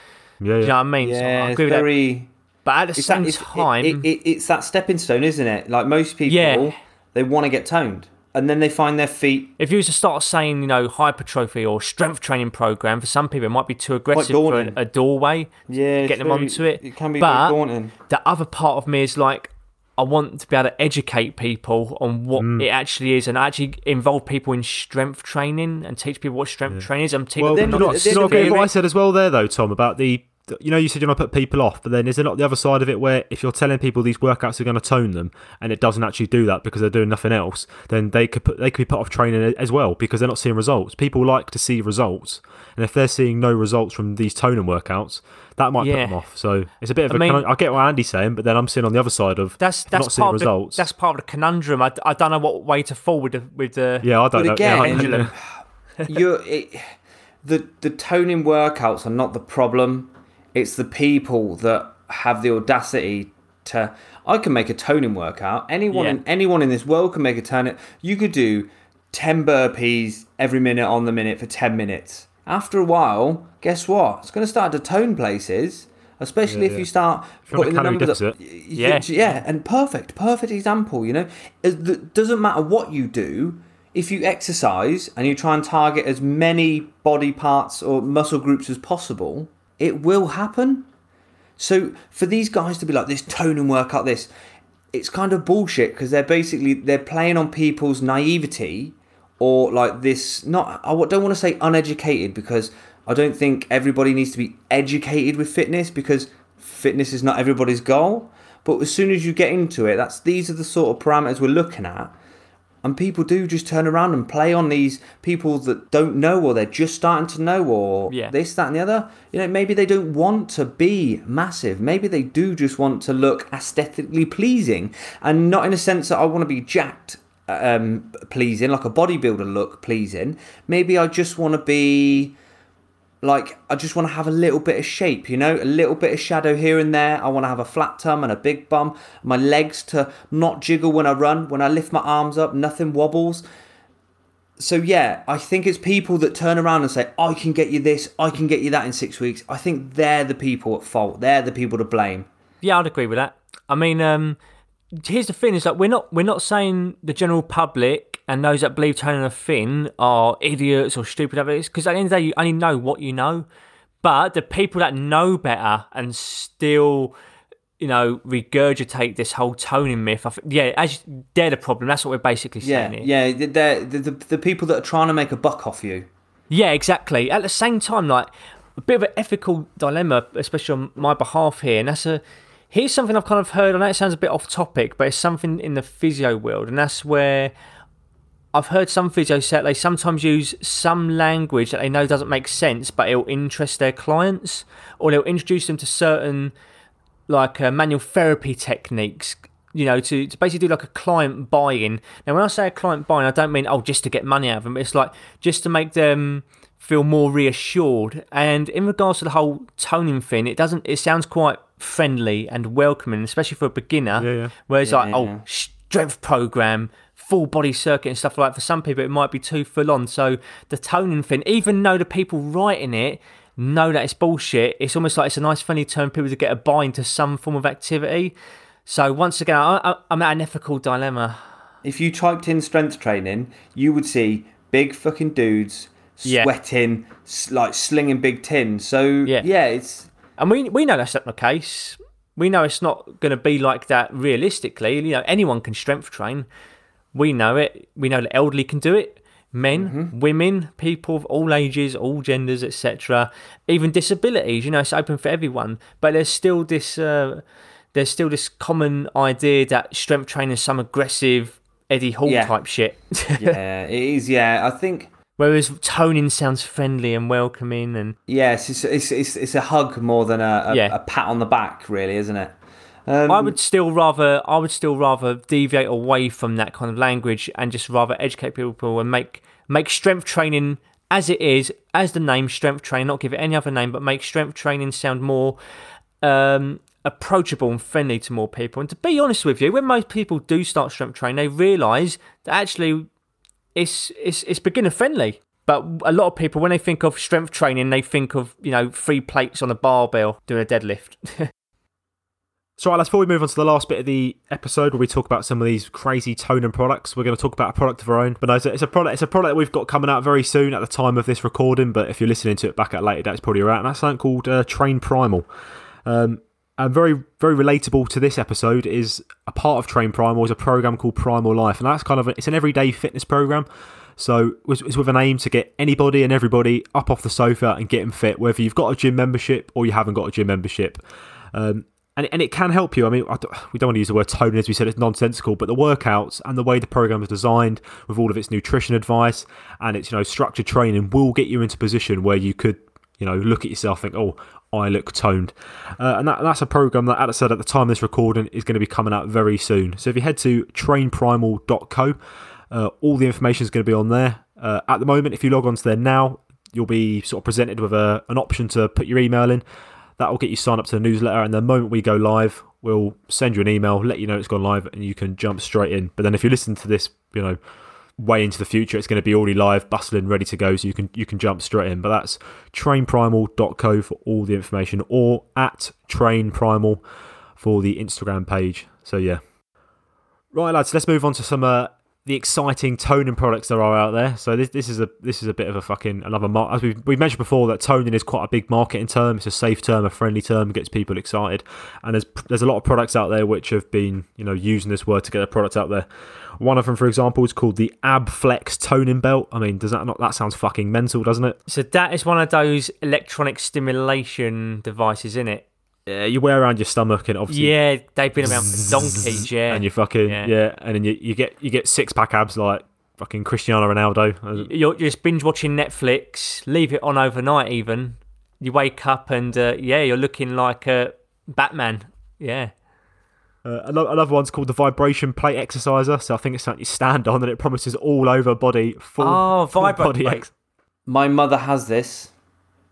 Yeah, Do you know yeah. what I mean? So I Yeah, it's agree with that. very. But at the It's same that, it's, it- time, it, it, it's that stepping stone, isn't it? Like most people, Yeah. they want to get toned, and then they find their feet if you was to start saying, you know, hypertrophy or strength training program, for some people it might be too aggressive for a, a doorway. Yeah, get them very- onto it. It can be but very daunting. the other part of me is like, I want to be able to educate people on what Mm. it actually is, and actually involve people in strength training and teach people what strength training is. I'm teaching Well, then you at know, the what- you know of the what I said as well there, though, Tom, about the. You know, you said you're going to put people off, but then is there not the other side of it where if you're telling people these workouts are going to tone them and it doesn't actually do that because they're doing nothing else, then they could put they could be put off training as well because they're not seeing results. People like to see results, and if they're seeing no results from these toning workouts, that might Yeah. put them off. So it's a bit of I a. mean- I get what Andy's saying, but then I'm seeing on the other side of That's that's not seeing part of the, results. that's part of the conundrum. I, I don't know what way to forward with the, with the yeah, I don't But know. again, yeah, I don't know. you're it, the the toning workouts are not the problem. It's the people that have the audacity to. I can make a toning workout. Anyone, Yeah. anyone in this world can make a toning. You could do ten burpees every minute on the minute for ten minutes. After a while, guess what? It's going to start to tone places. Especially Yeah, if you start If you a putting the numbers up. Yeah. yeah, and perfect, perfect example. You know, it doesn't matter what you do. If you exercise and you try and target as many body parts or muscle groups as possible, it will happen. So for these guys to be like this tone and workout this, it's kind of bullshit because they're basically they're playing on people's naivety or like this. Not I don't want to say uneducated because I don't think everybody needs to be educated with fitness because fitness is not everybody's goal. But as soon as you get into it, that's these are the sort of parameters we're looking at. And people do just turn around and play on these people that don't know or they're just starting to know or Yeah. this, that, and the other. You know, maybe they don't want to be massive. Maybe they do just want to look aesthetically pleasing and not in a sense that I want to be jacked um, pleasing, like a bodybuilder look pleasing. Maybe I just want to be like I just want to have a little bit of shape, you know, a little bit of shadow here and there. I want to have a flat tum and a big bum. My legs to not jiggle when I run. When I lift my arms up, nothing wobbles. So yeah, I think it's people that turn around and say, "I can get you this, I can get you that in six weeks." I think they're the people at fault. They're the people to blame. Yeah, I'd agree with that. I mean, um, here's the thing: is that we're not we're not saying the general public and those that believe Tony and Finn are idiots or stupid because at the end of the day, you only know what you know. But the people that know better and still, you know, regurgitate this whole toning myth, I yeah, as they're the problem. That's what we're basically Yeah, saying here. yeah, they're the, the the people that are trying to make a buck off you. Yeah, exactly. At the same time, like a bit of an ethical dilemma, especially on my behalf here, and that's a here's something I've kind of heard. I know it sounds a bit off topic, but it's something in the physio world, and that's where I've heard some physios say they sometimes use some language that they know doesn't make sense, but it'll interest their clients, or they'll introduce them to certain like uh, manual therapy techniques you know to, to basically do like a client buy-in now when i say a client buy-in i don't mean oh just to get money out of them it's like just to make them feel more reassured. And in regards to the whole toning thing it doesn't it sounds quite friendly and welcoming especially for a beginner Yeah, yeah. where it's like Yeah. oh strength program full body circuit and stuff like that. For some people it might be too full on. So the toning thing even though the people writing it know that it's bullshit it's almost like it's a nice funny term people to get a buy into some form of activity. So once again I, I, i'm at an ethical dilemma. If you typed in strength training, you would see big fucking dudes Yeah. sweating, s- like slinging big tins. So Yeah. yeah, it's and we we know that's not the case We know it's not going to be like that realistically. You know, anyone can strength train. We know it. We know that elderly can do it. Men, women, people of all ages, all genders, etc. Even disabilities. You know, it's open for everyone. But there's still this. Uh, there's still this common idea that strength training is some aggressive Eddie Hall Yeah. type shit. *laughs* yeah, it is. Yeah, I think. Whereas toning sounds friendly and welcoming and Yes, it's it's it's, it's a hug more than a, a, Yeah. a pat on the back, really, isn't it? Um, I would still rather I would still rather deviate away from that kind of language and just rather educate people and make make strength training as it is, as the name strength training, not give it any other name, but make strength training sound more um, approachable and friendly to more people. And to be honest with you, when most people do start strength training, they realise that actually it's it's it's beginner friendly. But a lot of people, when they think of strength training, they think of you know three plates on a barbell doing a deadlift. *laughs* So, right, before we move on to the last bit of the episode where we talk about some of these crazy toning products, we're going to talk about a product of our own. But no, it's a, it's a product. It's a product we've got coming out very soon at the time of this recording. But if you're listening to it back at later that's probably right. And that's something called uh, Train Primal. Um, and very, very relatable to this episode is a part of Train Primal is a program called Primal Life, and that's kind of a, it's an everyday fitness program. So it's, with an aim to get anybody and everybody up off the sofa and get them fit, whether you've got a gym membership or you haven't got a gym membership. Um, and, and it can help you. I mean, I don't- we don't want to use the word toning as we said, it's nonsensical, but the workouts and the way the program is designed with all of its nutrition advice and its, you know, structured training will get you into a position where you could, you know, look at yourself and think, oh, I look toned. Uh, and that, that's a program that, as I said at the time of this recording, is going to be coming out very soon. So if you head to trainprimal.co, uh, all the information is going to be on there. Uh, at the moment, if you log onto there now, you'll be sort of presented with a, an option to put your email in. That will get you signed up to the newsletter, and the moment we go live, we'll send you an email, let you know it's gone live, and you can jump straight in. But then if you listen to this, you know, way into the future, it's going to be already live, bustling, ready to go, so you can you can jump straight in. But that's trainprimal.co for all the information, or at trainprimal for the Instagram page. So yeah, right, lads, let's move on to some uh, the exciting toning products there are out there. So this this is a this is a bit of a fucking another mar- as we we mentioned before that toning is quite a big marketing term. It's a safe term, a friendly term, gets people excited. And there's there's a lot of products out there which have been you know using this word to get their product out there. One of them, for example, is called the Abflex toning belt. I mean, does that not that sounds fucking mental, doesn't it? So that is one of those electronic stimulation devices, in it? Yeah, you wear around your stomach and obviously Yeah, they've been around for *laughs* donkeys. Yeah, and you fucking Yeah. yeah. and then you, you get you get six pack abs like fucking Cristiano Ronaldo. you're just binge watching Netflix, leave it on overnight. Even you wake up and uh, yeah, you're looking like a Batman. Yeah, Uh, another one's called the vibration plate exerciser. So I think it's something you stand on and it promises all over body full, Oh, full body plate. ex- my mother has this.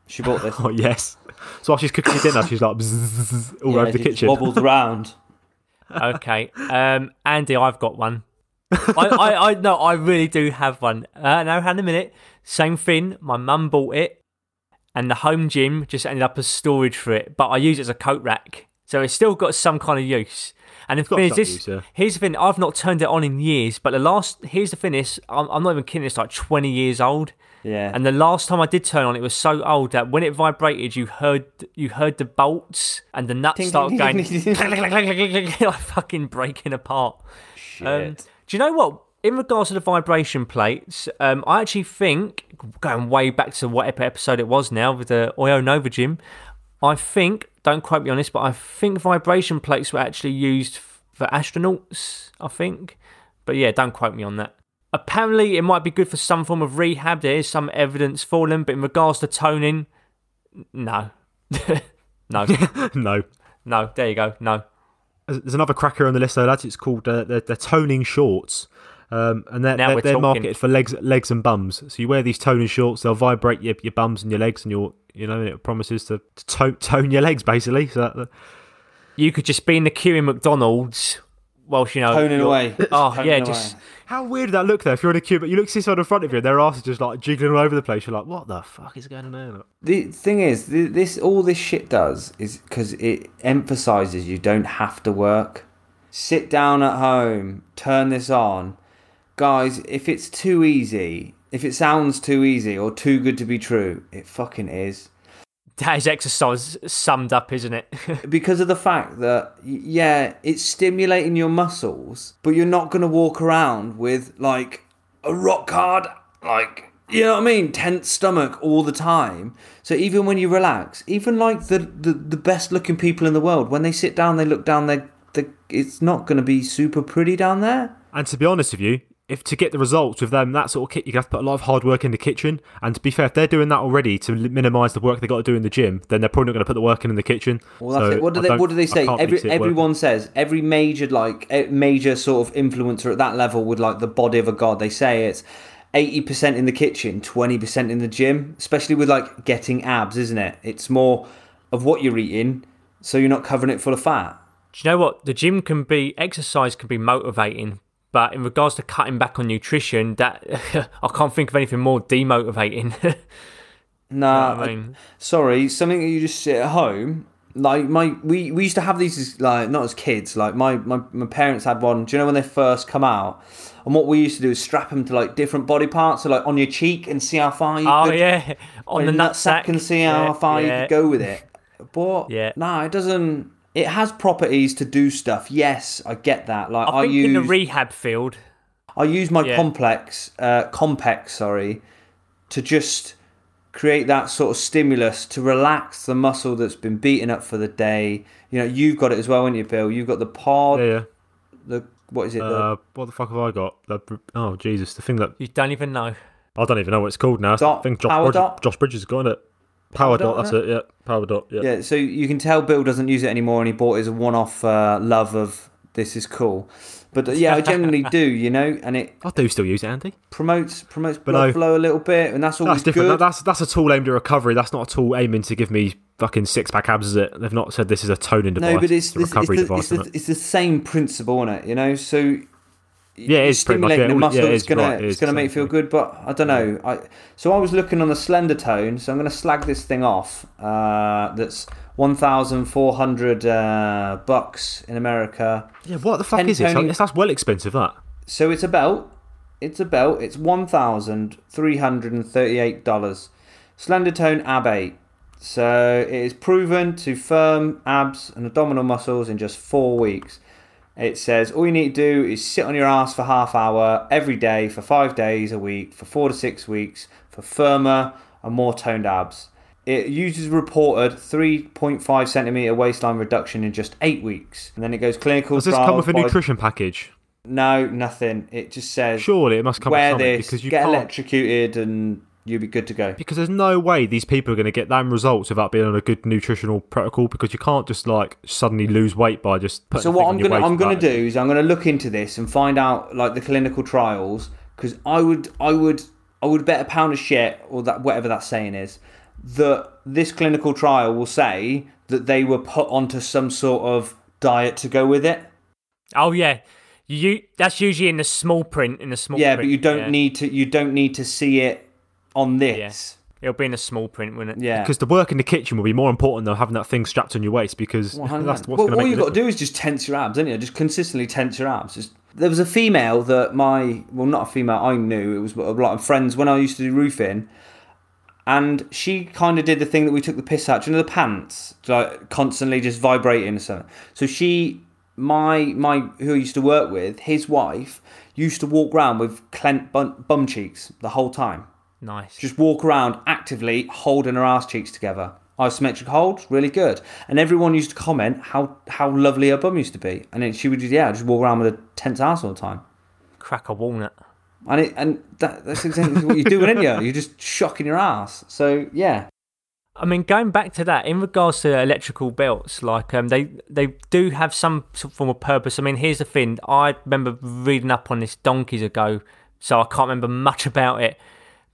She bought this. *laughs* Oh yes. So while she's cooking dinner, she's like bzzz, all Yeah, over the kitchen. wobbles *laughs* around. okay. Um, Andy, I've got one. I, I, I no, I really do have one. Uh, no, hang a minute. Same thing. My mum bought it, and the home gym just ended up as storage for it. But I use it as a coat rack, so it's still got some kind of use. And the thing is, this here's the thing. I've not turned it on in years, but the last here's the thing is, I'm, I'm not even kidding. It's like 20 years old. Yeah. And the last time I did turn on, it was so old that when it vibrated, you heard you heard the bolts and the nuts start going *laughs* like fucking breaking apart. Shit. Um, do you know what? In regards to the vibration plates, um, I actually think going way back to what episode it was now with the Oyo Nova Gym, I think don't quote me on this, but I think vibration plates were actually used for astronauts. I think, but yeah, don't quote me on that. Apparently, it might be good for some form of rehab. There is some evidence for them, but in regards to toning, no, *laughs* no, *laughs* no. no. There you go. No. There's another cracker on the list though, lads. It's called uh, they're, they're toning shorts. Um, and they're, Now they're, they're marketed for legs, legs and bums. So you wear these toning shorts, they'll vibrate your, your bums and your legs, and your you know, and it promises to, to tone, tone your legs basically. So that, You could just be in the queue in McDonald's whilst you know Toning away. Oh *coughs* Toning yeah, away. just How weird did that look though? If you're in a queue, but you look to this side in front of you, and their ass is just like jiggling all over the place. You're like, what the fuck is going on there? The thing is, this all this shit does is because it emphasizes you don't have to work. Sit down at home, turn this on, guys. If it's too easy, if it sounds too easy or too good to be true, it fucking is. That is exercise summed up, isn't it? *laughs* because of the fact that yeah, it's stimulating your muscles, but you're not going to walk around with like a rock hard like you know what I mean, tense stomach all the time. So even when you relax, even like the the, the best looking people in the world, when they sit down, they look down. They they it's not going to be super pretty down there. And to be honest with you, if to get the results with them that sort of kit, you have to put a lot of hard work in the kitchen. And to be fair, if they're doing that already to minimise the work they got to do in the gym, then they're probably not going to put the work in in the kitchen. Well, that's So it. What do they What do they say? Every really see it everyone says every major like major sort of influencer at that level would like the body of a god. They say it's eighty percent in the kitchen, twenty percent in the gym. Especially with like getting abs, isn't it? It's more of what you're eating, so you're not covering it full of fat. Do you know what? The gym can be, exercise can be motivating, but in regards to cutting back on nutrition, that *laughs* I can't think of anything more demotivating. *laughs* Nah, I mean, sorry, something that you just sit at home. Like my, we, we used to have these as, like not as kids. Like my, my my parents had one. Do you know when they first come out? And what we used to do is strap them to like different body parts, so like on your cheek, and see how far you oh could yeah, *laughs* on the nutsack and see how Yeah, far yeah. you could go with it. But Yeah. no, it doesn't. It has properties to do stuff. Yes, I get that. Like I, I think use in the rehab field, I use my Yeah. Compex, uh, Compex, sorry, to just create that sort of stimulus to relax the muscle that's been beaten up for the day. You know, you've got it as well, haven't you, Bill? You've got the pod, Yeah, yeah. the what is it? the, Uh, what the fuck have I got? The, oh Jesus, the thing that you don't even know. I don't even know what it's called now. Dot, I think Josh, Bridges. Josh Bridges has got it. Power, Power dot, dot, that's it. Yeah, power dot. Yeah. yeah, so you can tell Bill doesn't use it anymore, and he bought his one-off uh, love of this is cool. But uh, yeah, I generally *laughs* do, you know, and it I do still use it, Andy. promotes promotes blood no. flow a little bit, and that's all. That's different. good. That's that's a tool aimed at recovery. That's not a tool aiming to give me fucking six pack abs. Is it? They've not said this is a toning device. no, but it's a recovery it's, the, device. it's, the, it? it's the same principle, isn't it? You know, so Yeah, it is pretty much. stimulating the all- yeah, muscle. it's gonna right, it it's gonna make you feel good. But I don't know. I so I was looking on the Slendertone. So I'm gonna slag this thing off. Uh, that's one thousand four hundred uh, bucks in America. Yeah, what the fuck Ten is it? that's well expensive. That. So it's a belt. It's a belt. It's one thousand three hundred and thirty-eight dollars. Slendertone ab eight. So it is proven to firm abs and abdominal muscles in just four weeks. It says all you need to do is sit on your ass for half hour every day for five days a week for four to six weeks for firmer and more toned abs. It uses reported 3.5 centimeter waistline reduction in just eight weeks, and then it goes clinical. Does this come with a by- nutrition package? no, nothing. It just says Surely it must come wear with this, because you get can't. electrocuted, and you'll be good to go. Because there's no way these people are going to get them results without being on a good nutritional protocol. Because you can't just like suddenly lose weight by just putting. So what I'm gonna I'm gonna do is I'm gonna look into this and find out like the clinical trials because I would I would I would bet a pound of shit or that whatever that saying is that this clinical trial will say that they were put onto some sort of diet to go with it. Oh yeah, you. That's usually in the small print. In the small. Yeah, print, but you don't yeah. need to you don't need to see it on this. It'll be in a small print, won't it? Yeah. Because the work in the kitchen will be more important than having that thing strapped on your waist. Because Well, that's what's well, going to all make you've the got to do is just tense your abs, don't you? Just consistently tense your abs. Just, there was a female that my well, not a female. I knew it was a lot of friends when I used to do roofing, and she kind of did the thing that we took the piss out. Do you know the pants, like constantly just vibrating and something. So she, my my who I used to work with, his wife used to walk around with clenched bum, bum cheeks the whole time Nice. just walk around actively holding her ass cheeks together. Isometric hold, really good. And everyone used to comment how how lovely her bum used to be. And then she would just yeah, just walk around with a tense ass all the time. Crack a walnut. And it and that, that's exactly what you're doing, aren't you? You're just shocking your ass. So yeah. I mean, going back to that, in regards to electrical belts, like um, they they do have some sort of form of purpose. I mean, here's the thing: I remember reading up on this donkeys ago, so I can't remember much *laughs* about it.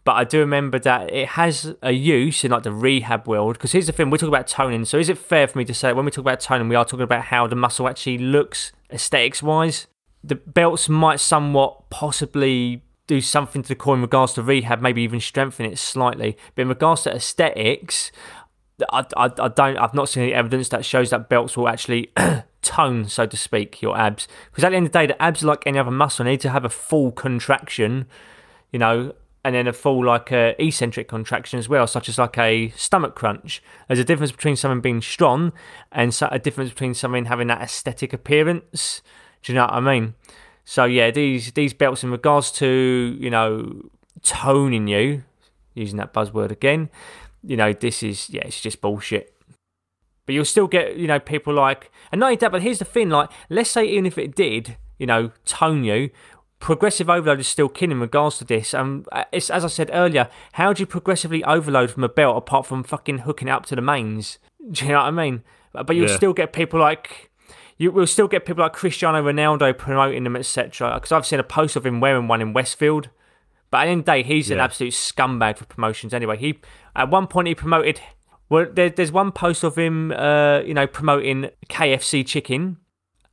But I do remember that it has a use in like the rehab world. Because here's the thing: we're talking about toning. So is it fair for me to say when we talk about toning, we are talking about how the muscle actually looks aesthetics wise? The belts might somewhat possibly do something to the core in regards to rehab, maybe even strengthen it slightly. But in regards to aesthetics, I, I, I don't. I've not seen any evidence that shows that belts will actually *clears throat* tone, so to speak, your abs. Because at the end of the day, the abs are like any other muscle. They need to have a full contraction, you know, and then a full like uh, eccentric contraction as well, such as like a stomach crunch. There's a difference between something being strong and a difference between something having that aesthetic appearance. Do you know what I mean? So yeah, these these belts in regards to you know toning you, using that buzzword again, you know this is yeah, it's just bullshit. But you'll still get you know people like, and not only that, but here's the thing: like, let's say even if it did, you know, tone you, progressive overload is still king in regards to this. Um, it's as I said earlier, how do you progressively overload from a belt apart from fucking hooking it up to the mains? *laughs* Do you know what I mean? But you'll Yeah. still get people like you will still get people like Cristiano Ronaldo promoting them, etc. Because I've seen a post of him wearing one in Westfield. But at the end of the day, he's an absolute scumbag for promotions. Anyway, he at one point he promoted. Well, there, there's one post of him, uh, you know, promoting KFC chicken,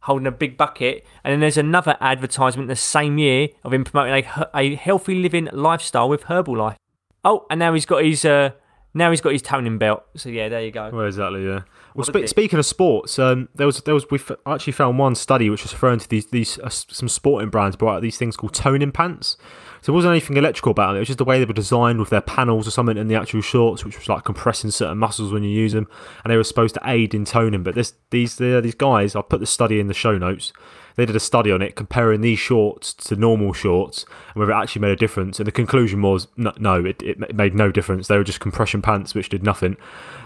holding a big bucket, and then there's another advertisement the same year of him promoting a, a healthy living lifestyle with Herbalife. Oh, and now he's got his uh, now he's got his toning belt. So yeah, there you go. Well, exactly, yeah. Well, spe- speaking of sports, um, there was there was we f- actually found one study which was referring to these these uh, some sporting brands brought out these things called toning pants. So it wasn't anything electrical about it. It was just the way they were designed with their panels or something in the actual shorts, which was like compressing certain muscles when you use them, and they were supposed to aid in toning. But this these these guys, I'll put the study in the show notes. They did a study on it comparing these shorts to normal shorts and whether it actually made a difference. And the conclusion was no, no it, it made no difference. They were just compression pants which did nothing.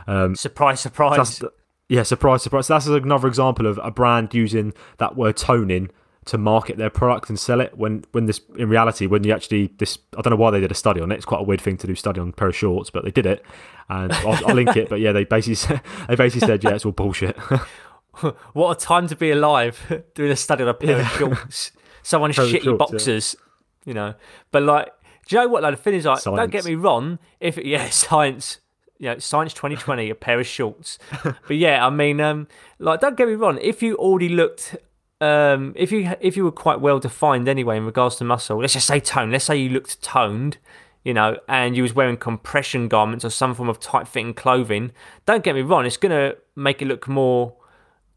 Um, surprise, surprise. That's, yeah, surprise, surprise. So that's another example of a brand using that word toning to market their product and sell it. When when this in reality, when you actually this, I don't know why they did a study on it. It's quite a weird thing to do study on a pair of shorts, but they did it, and I'll, I'll link it. But yeah, they basically said, *laughs* they basically said yeah, it's all bullshit. *laughs* What a time to be alive *laughs* doing a study on a pair of shorts. Of shitty shorts, yeah. you know. But like, do you know what? Like, the thing is, like, don't get me wrong. If it, yeah, science, you know, science 2020, a pair of shorts. but yeah, I mean, um, like, don't get me wrong. If you already looked, um, if you if you were quite well defined anyway in regards to muscle, let's just say tone. Let's say you looked toned. You know, and you was wearing compression garments or some form of tight-fitting clothing. Don't get me wrong; it's gonna make it look more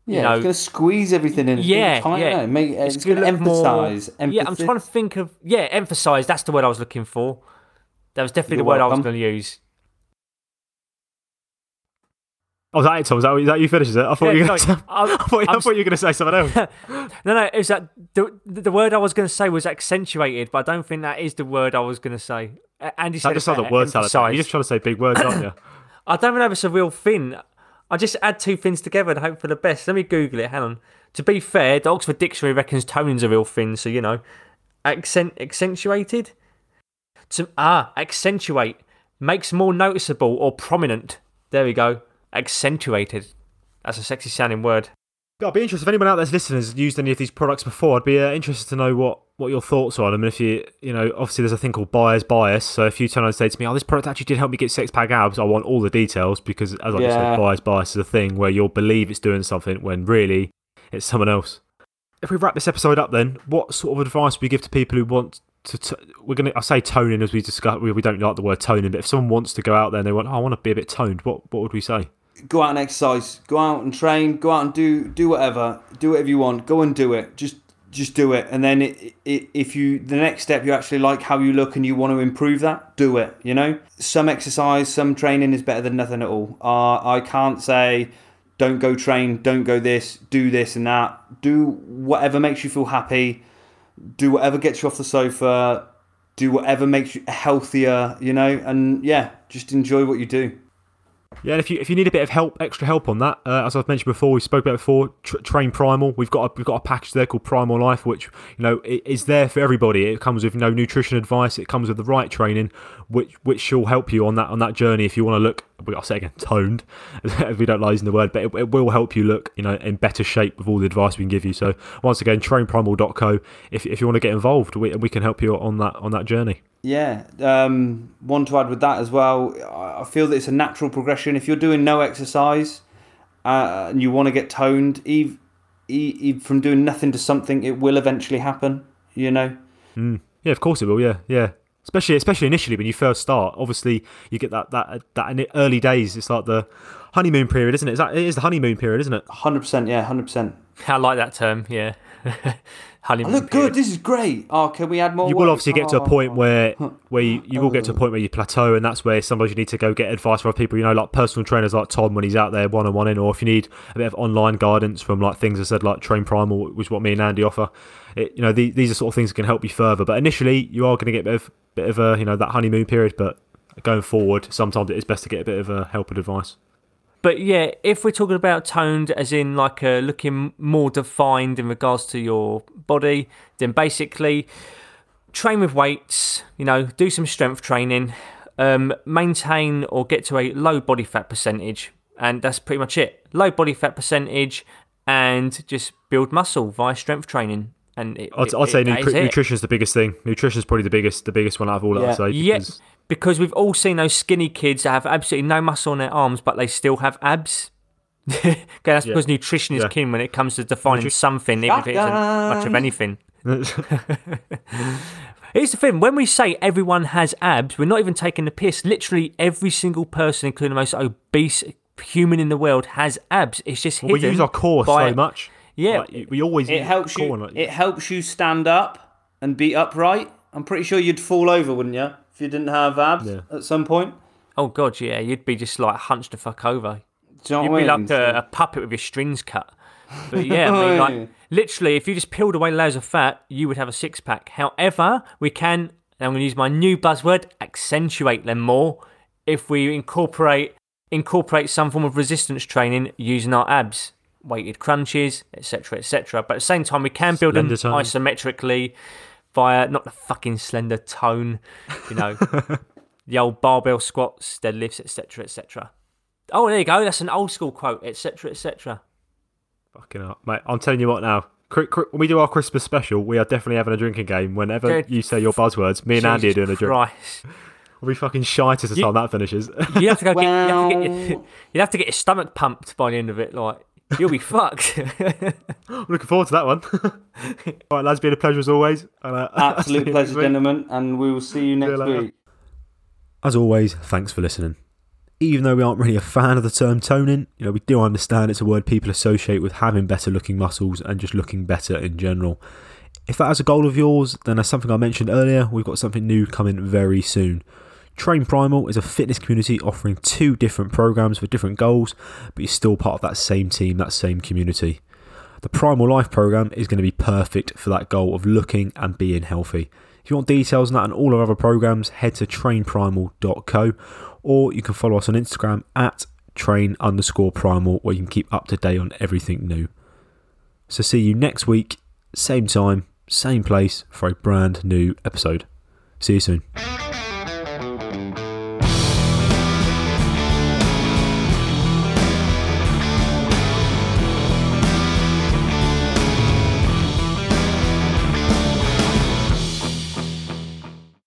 Yeah, know- it's going to squeeze everything in. It's Yeah, gonna yeah. Make, it's, to look more- emphasize. Yeah, I'm trying to think of. Yeah, emphasize. That's the word I was looking for. That was definitely You're the word I was going to use. Oh, is that it, Tom? Is that, is that you finished it? I thought Yeah, you were to. I'm- *laughs* I thought, I thought you were going to say something else. *laughs* No, no, is that the the word I was going to say was accentuated, but I don't think that is the word I was going to say. Andy said That just sounds like word salad. You're just trying to say big words, aren't you? *coughs* *coughs* I don't know if it's a real thing. I just add two things together and hope for the best. Let me Google it. Hang on. To be fair, the Oxford Dictionary reckons toning's a real thing, so you know, accent accentuated. To ah, accentuate makes more noticeable or prominent. There we go. Accentuated. That's a sexy sounding word. I'd be interested if anyone out there's listening has used any of these products before. I'd be uh, interested to know what, what your thoughts are on them. And if you, you know, obviously there's a thing called buyer's bias. So if you turn around and say to me, "Oh, this product actually did help me get six pack abs," I want all the details because, as I just Yeah. said, buyer's bias is a thing where you'll believe it's doing something when really it's someone else. If we wrap this episode up, then what sort of advice would you give to people who want to? T- we're gonna, I say toning as we discussed. We, we don't like the word toning, but if someone wants to go out there and they want, oh, I want to be a bit toned, what what would we say? Go out and exercise. Go out and train. Go out and do do whatever. Do whatever you want. Go and do it. Just just do it. And then it, it, if you the next step you actually like how you look and you want to improve that, do it. You know, some exercise, some training is better than nothing at all. Uh, I can't say don't go train, don't go this, do this and that. Do whatever makes you feel happy. Do whatever gets you off the sofa. Do whatever makes you healthier. You know, and yeah, just enjoy what you do. Yeah, if you if you need a bit of help, extra help on that, uh, as I've mentioned before, we spoke about before. Tr- Train Primal, we've got a, we've got a package there called Primal Life, which you know is there for everybody. It comes with you know nutrition advice. It comes with the right training, which which will help you on that on that journey. If you want to look, I'll say again, toned. *laughs* we don't like using the word, but it, it will help you look you know in better shape with all the advice we can give you. So once again, trainprimal.co. If if you want to get involved, we we can help you on that on that journey. Yeah, um, one to add with that as well. I I feel that it's a natural progression. If you're doing no exercise uh, and you want to get toned, eve, e- e- from doing nothing to something, it will eventually happen. You know. Yeah, of course it will. Yeah, yeah. Especially, especially initially when you first start. Obviously, you get that that that in the early days. It's like the honeymoon period, isn't it? Is that, it is the honeymoon period, isn't it? Hundred percent. Yeah, hundred percent. I like that term. Yeah. *laughs* I honeymoon. look period. good. This is great. Oh, can we add more? You will weight? obviously get to a Oh. point where where you, you will get to a point where you plateau, and that's where sometimes you need to go get advice from other people. You know, like personal trainers like Tom when he's out there one on one in, or if you need a bit of online guidance from like things I said like Train Primal, which is what me and Andy offer. It, you know, the, these are sort of things that can help you further. But initially, you are going to get a bit of bit of a you know that honeymoon period, but going forward, sometimes it is best to get a bit of a help and advice. But yeah, if we're talking about toned, as in like uh, looking more defined in regards to your body, then basically train with weights. You know, do some strength training, um, maintain or get to a low body fat percentage, and that's pretty much it. Low body fat percentage, and just build muscle via strength training. And it, I'd, it- I'd say it- that is nutrition's the biggest thing. Nutrition's probably the biggest the biggest one out of all. Yeah. I'd say. Yeah, because- because we've all seen those skinny kids that have absolutely no muscle on their arms, but they still have abs. *laughs* okay, that's Yeah. because nutrition is Yeah. king when it comes to defining Nutri- something, even if it isn't much of anything. *laughs* *laughs* Here's the thing: when we say everyone has abs, we're not even taking the piss. Literally, every single person, including the most obese human in the world, has abs. It's just we hidden use our core so much. Yeah. Like, we always It helps core you. like- It helps you stand up and be upright. I'm pretty sure you'd fall over, wouldn't you, if you didn't have abs Yeah. at some point? Oh god, yeah, you'd be just like hunched the fuck over. Do you know You'd what be like a, a puppet with your strings cut. But yeah, I *laughs* mean, like literally, if you just peeled away layers of fat, you would have a six pack. However, we can, and I'm going to use my new buzzword, accentuate them more if we incorporate incorporate some form of resistance training using our abs, weighted crunches, etc., etc. But at the same time, we can build them tone. isometrically via not the fucking Slendertone, you know, *laughs* the old barbell squats, deadlifts, etc., etc. Oh, there you go. That's an old school quote, etc., etc. Fucking up, mate. I'm telling you what now. Cri- cri- When we do our Christmas special, we are definitely having a drinking game. Whenever Good. you say your buzzwords, me and Andy are doing a drink. Christ. We'll be fucking shite as the You- time that finishes. *laughs* You have to go. Get, you, have to get Well- your, you have to get your stomach pumped by the end of it. Like you'll be fucked. I'm *laughs* looking forward to that one. *laughs* All right, lads, been a pleasure as always. And, uh, *laughs* Absolute pleasure, gentlemen, and we will see you next later. week. As always, thanks for listening. Even though we aren't really a fan of the term toning, you know, we do understand it's a word people associate with having better looking muscles and just looking better in general. If that is a goal of yours, then as something I mentioned earlier, we've got something new coming very soon. Train Primal is a fitness community offering two different programs for different goals, but you're still part of that same team, that same community. The Primal Life program is going to be perfect for that goal of looking and being healthy. If you want details on that and all our other programs, head to trainprimal.co or you can follow us on Instagram at train underscore primal where you can keep up to date on everything new. So see you next week, same time, same place for a brand new episode. See you soon.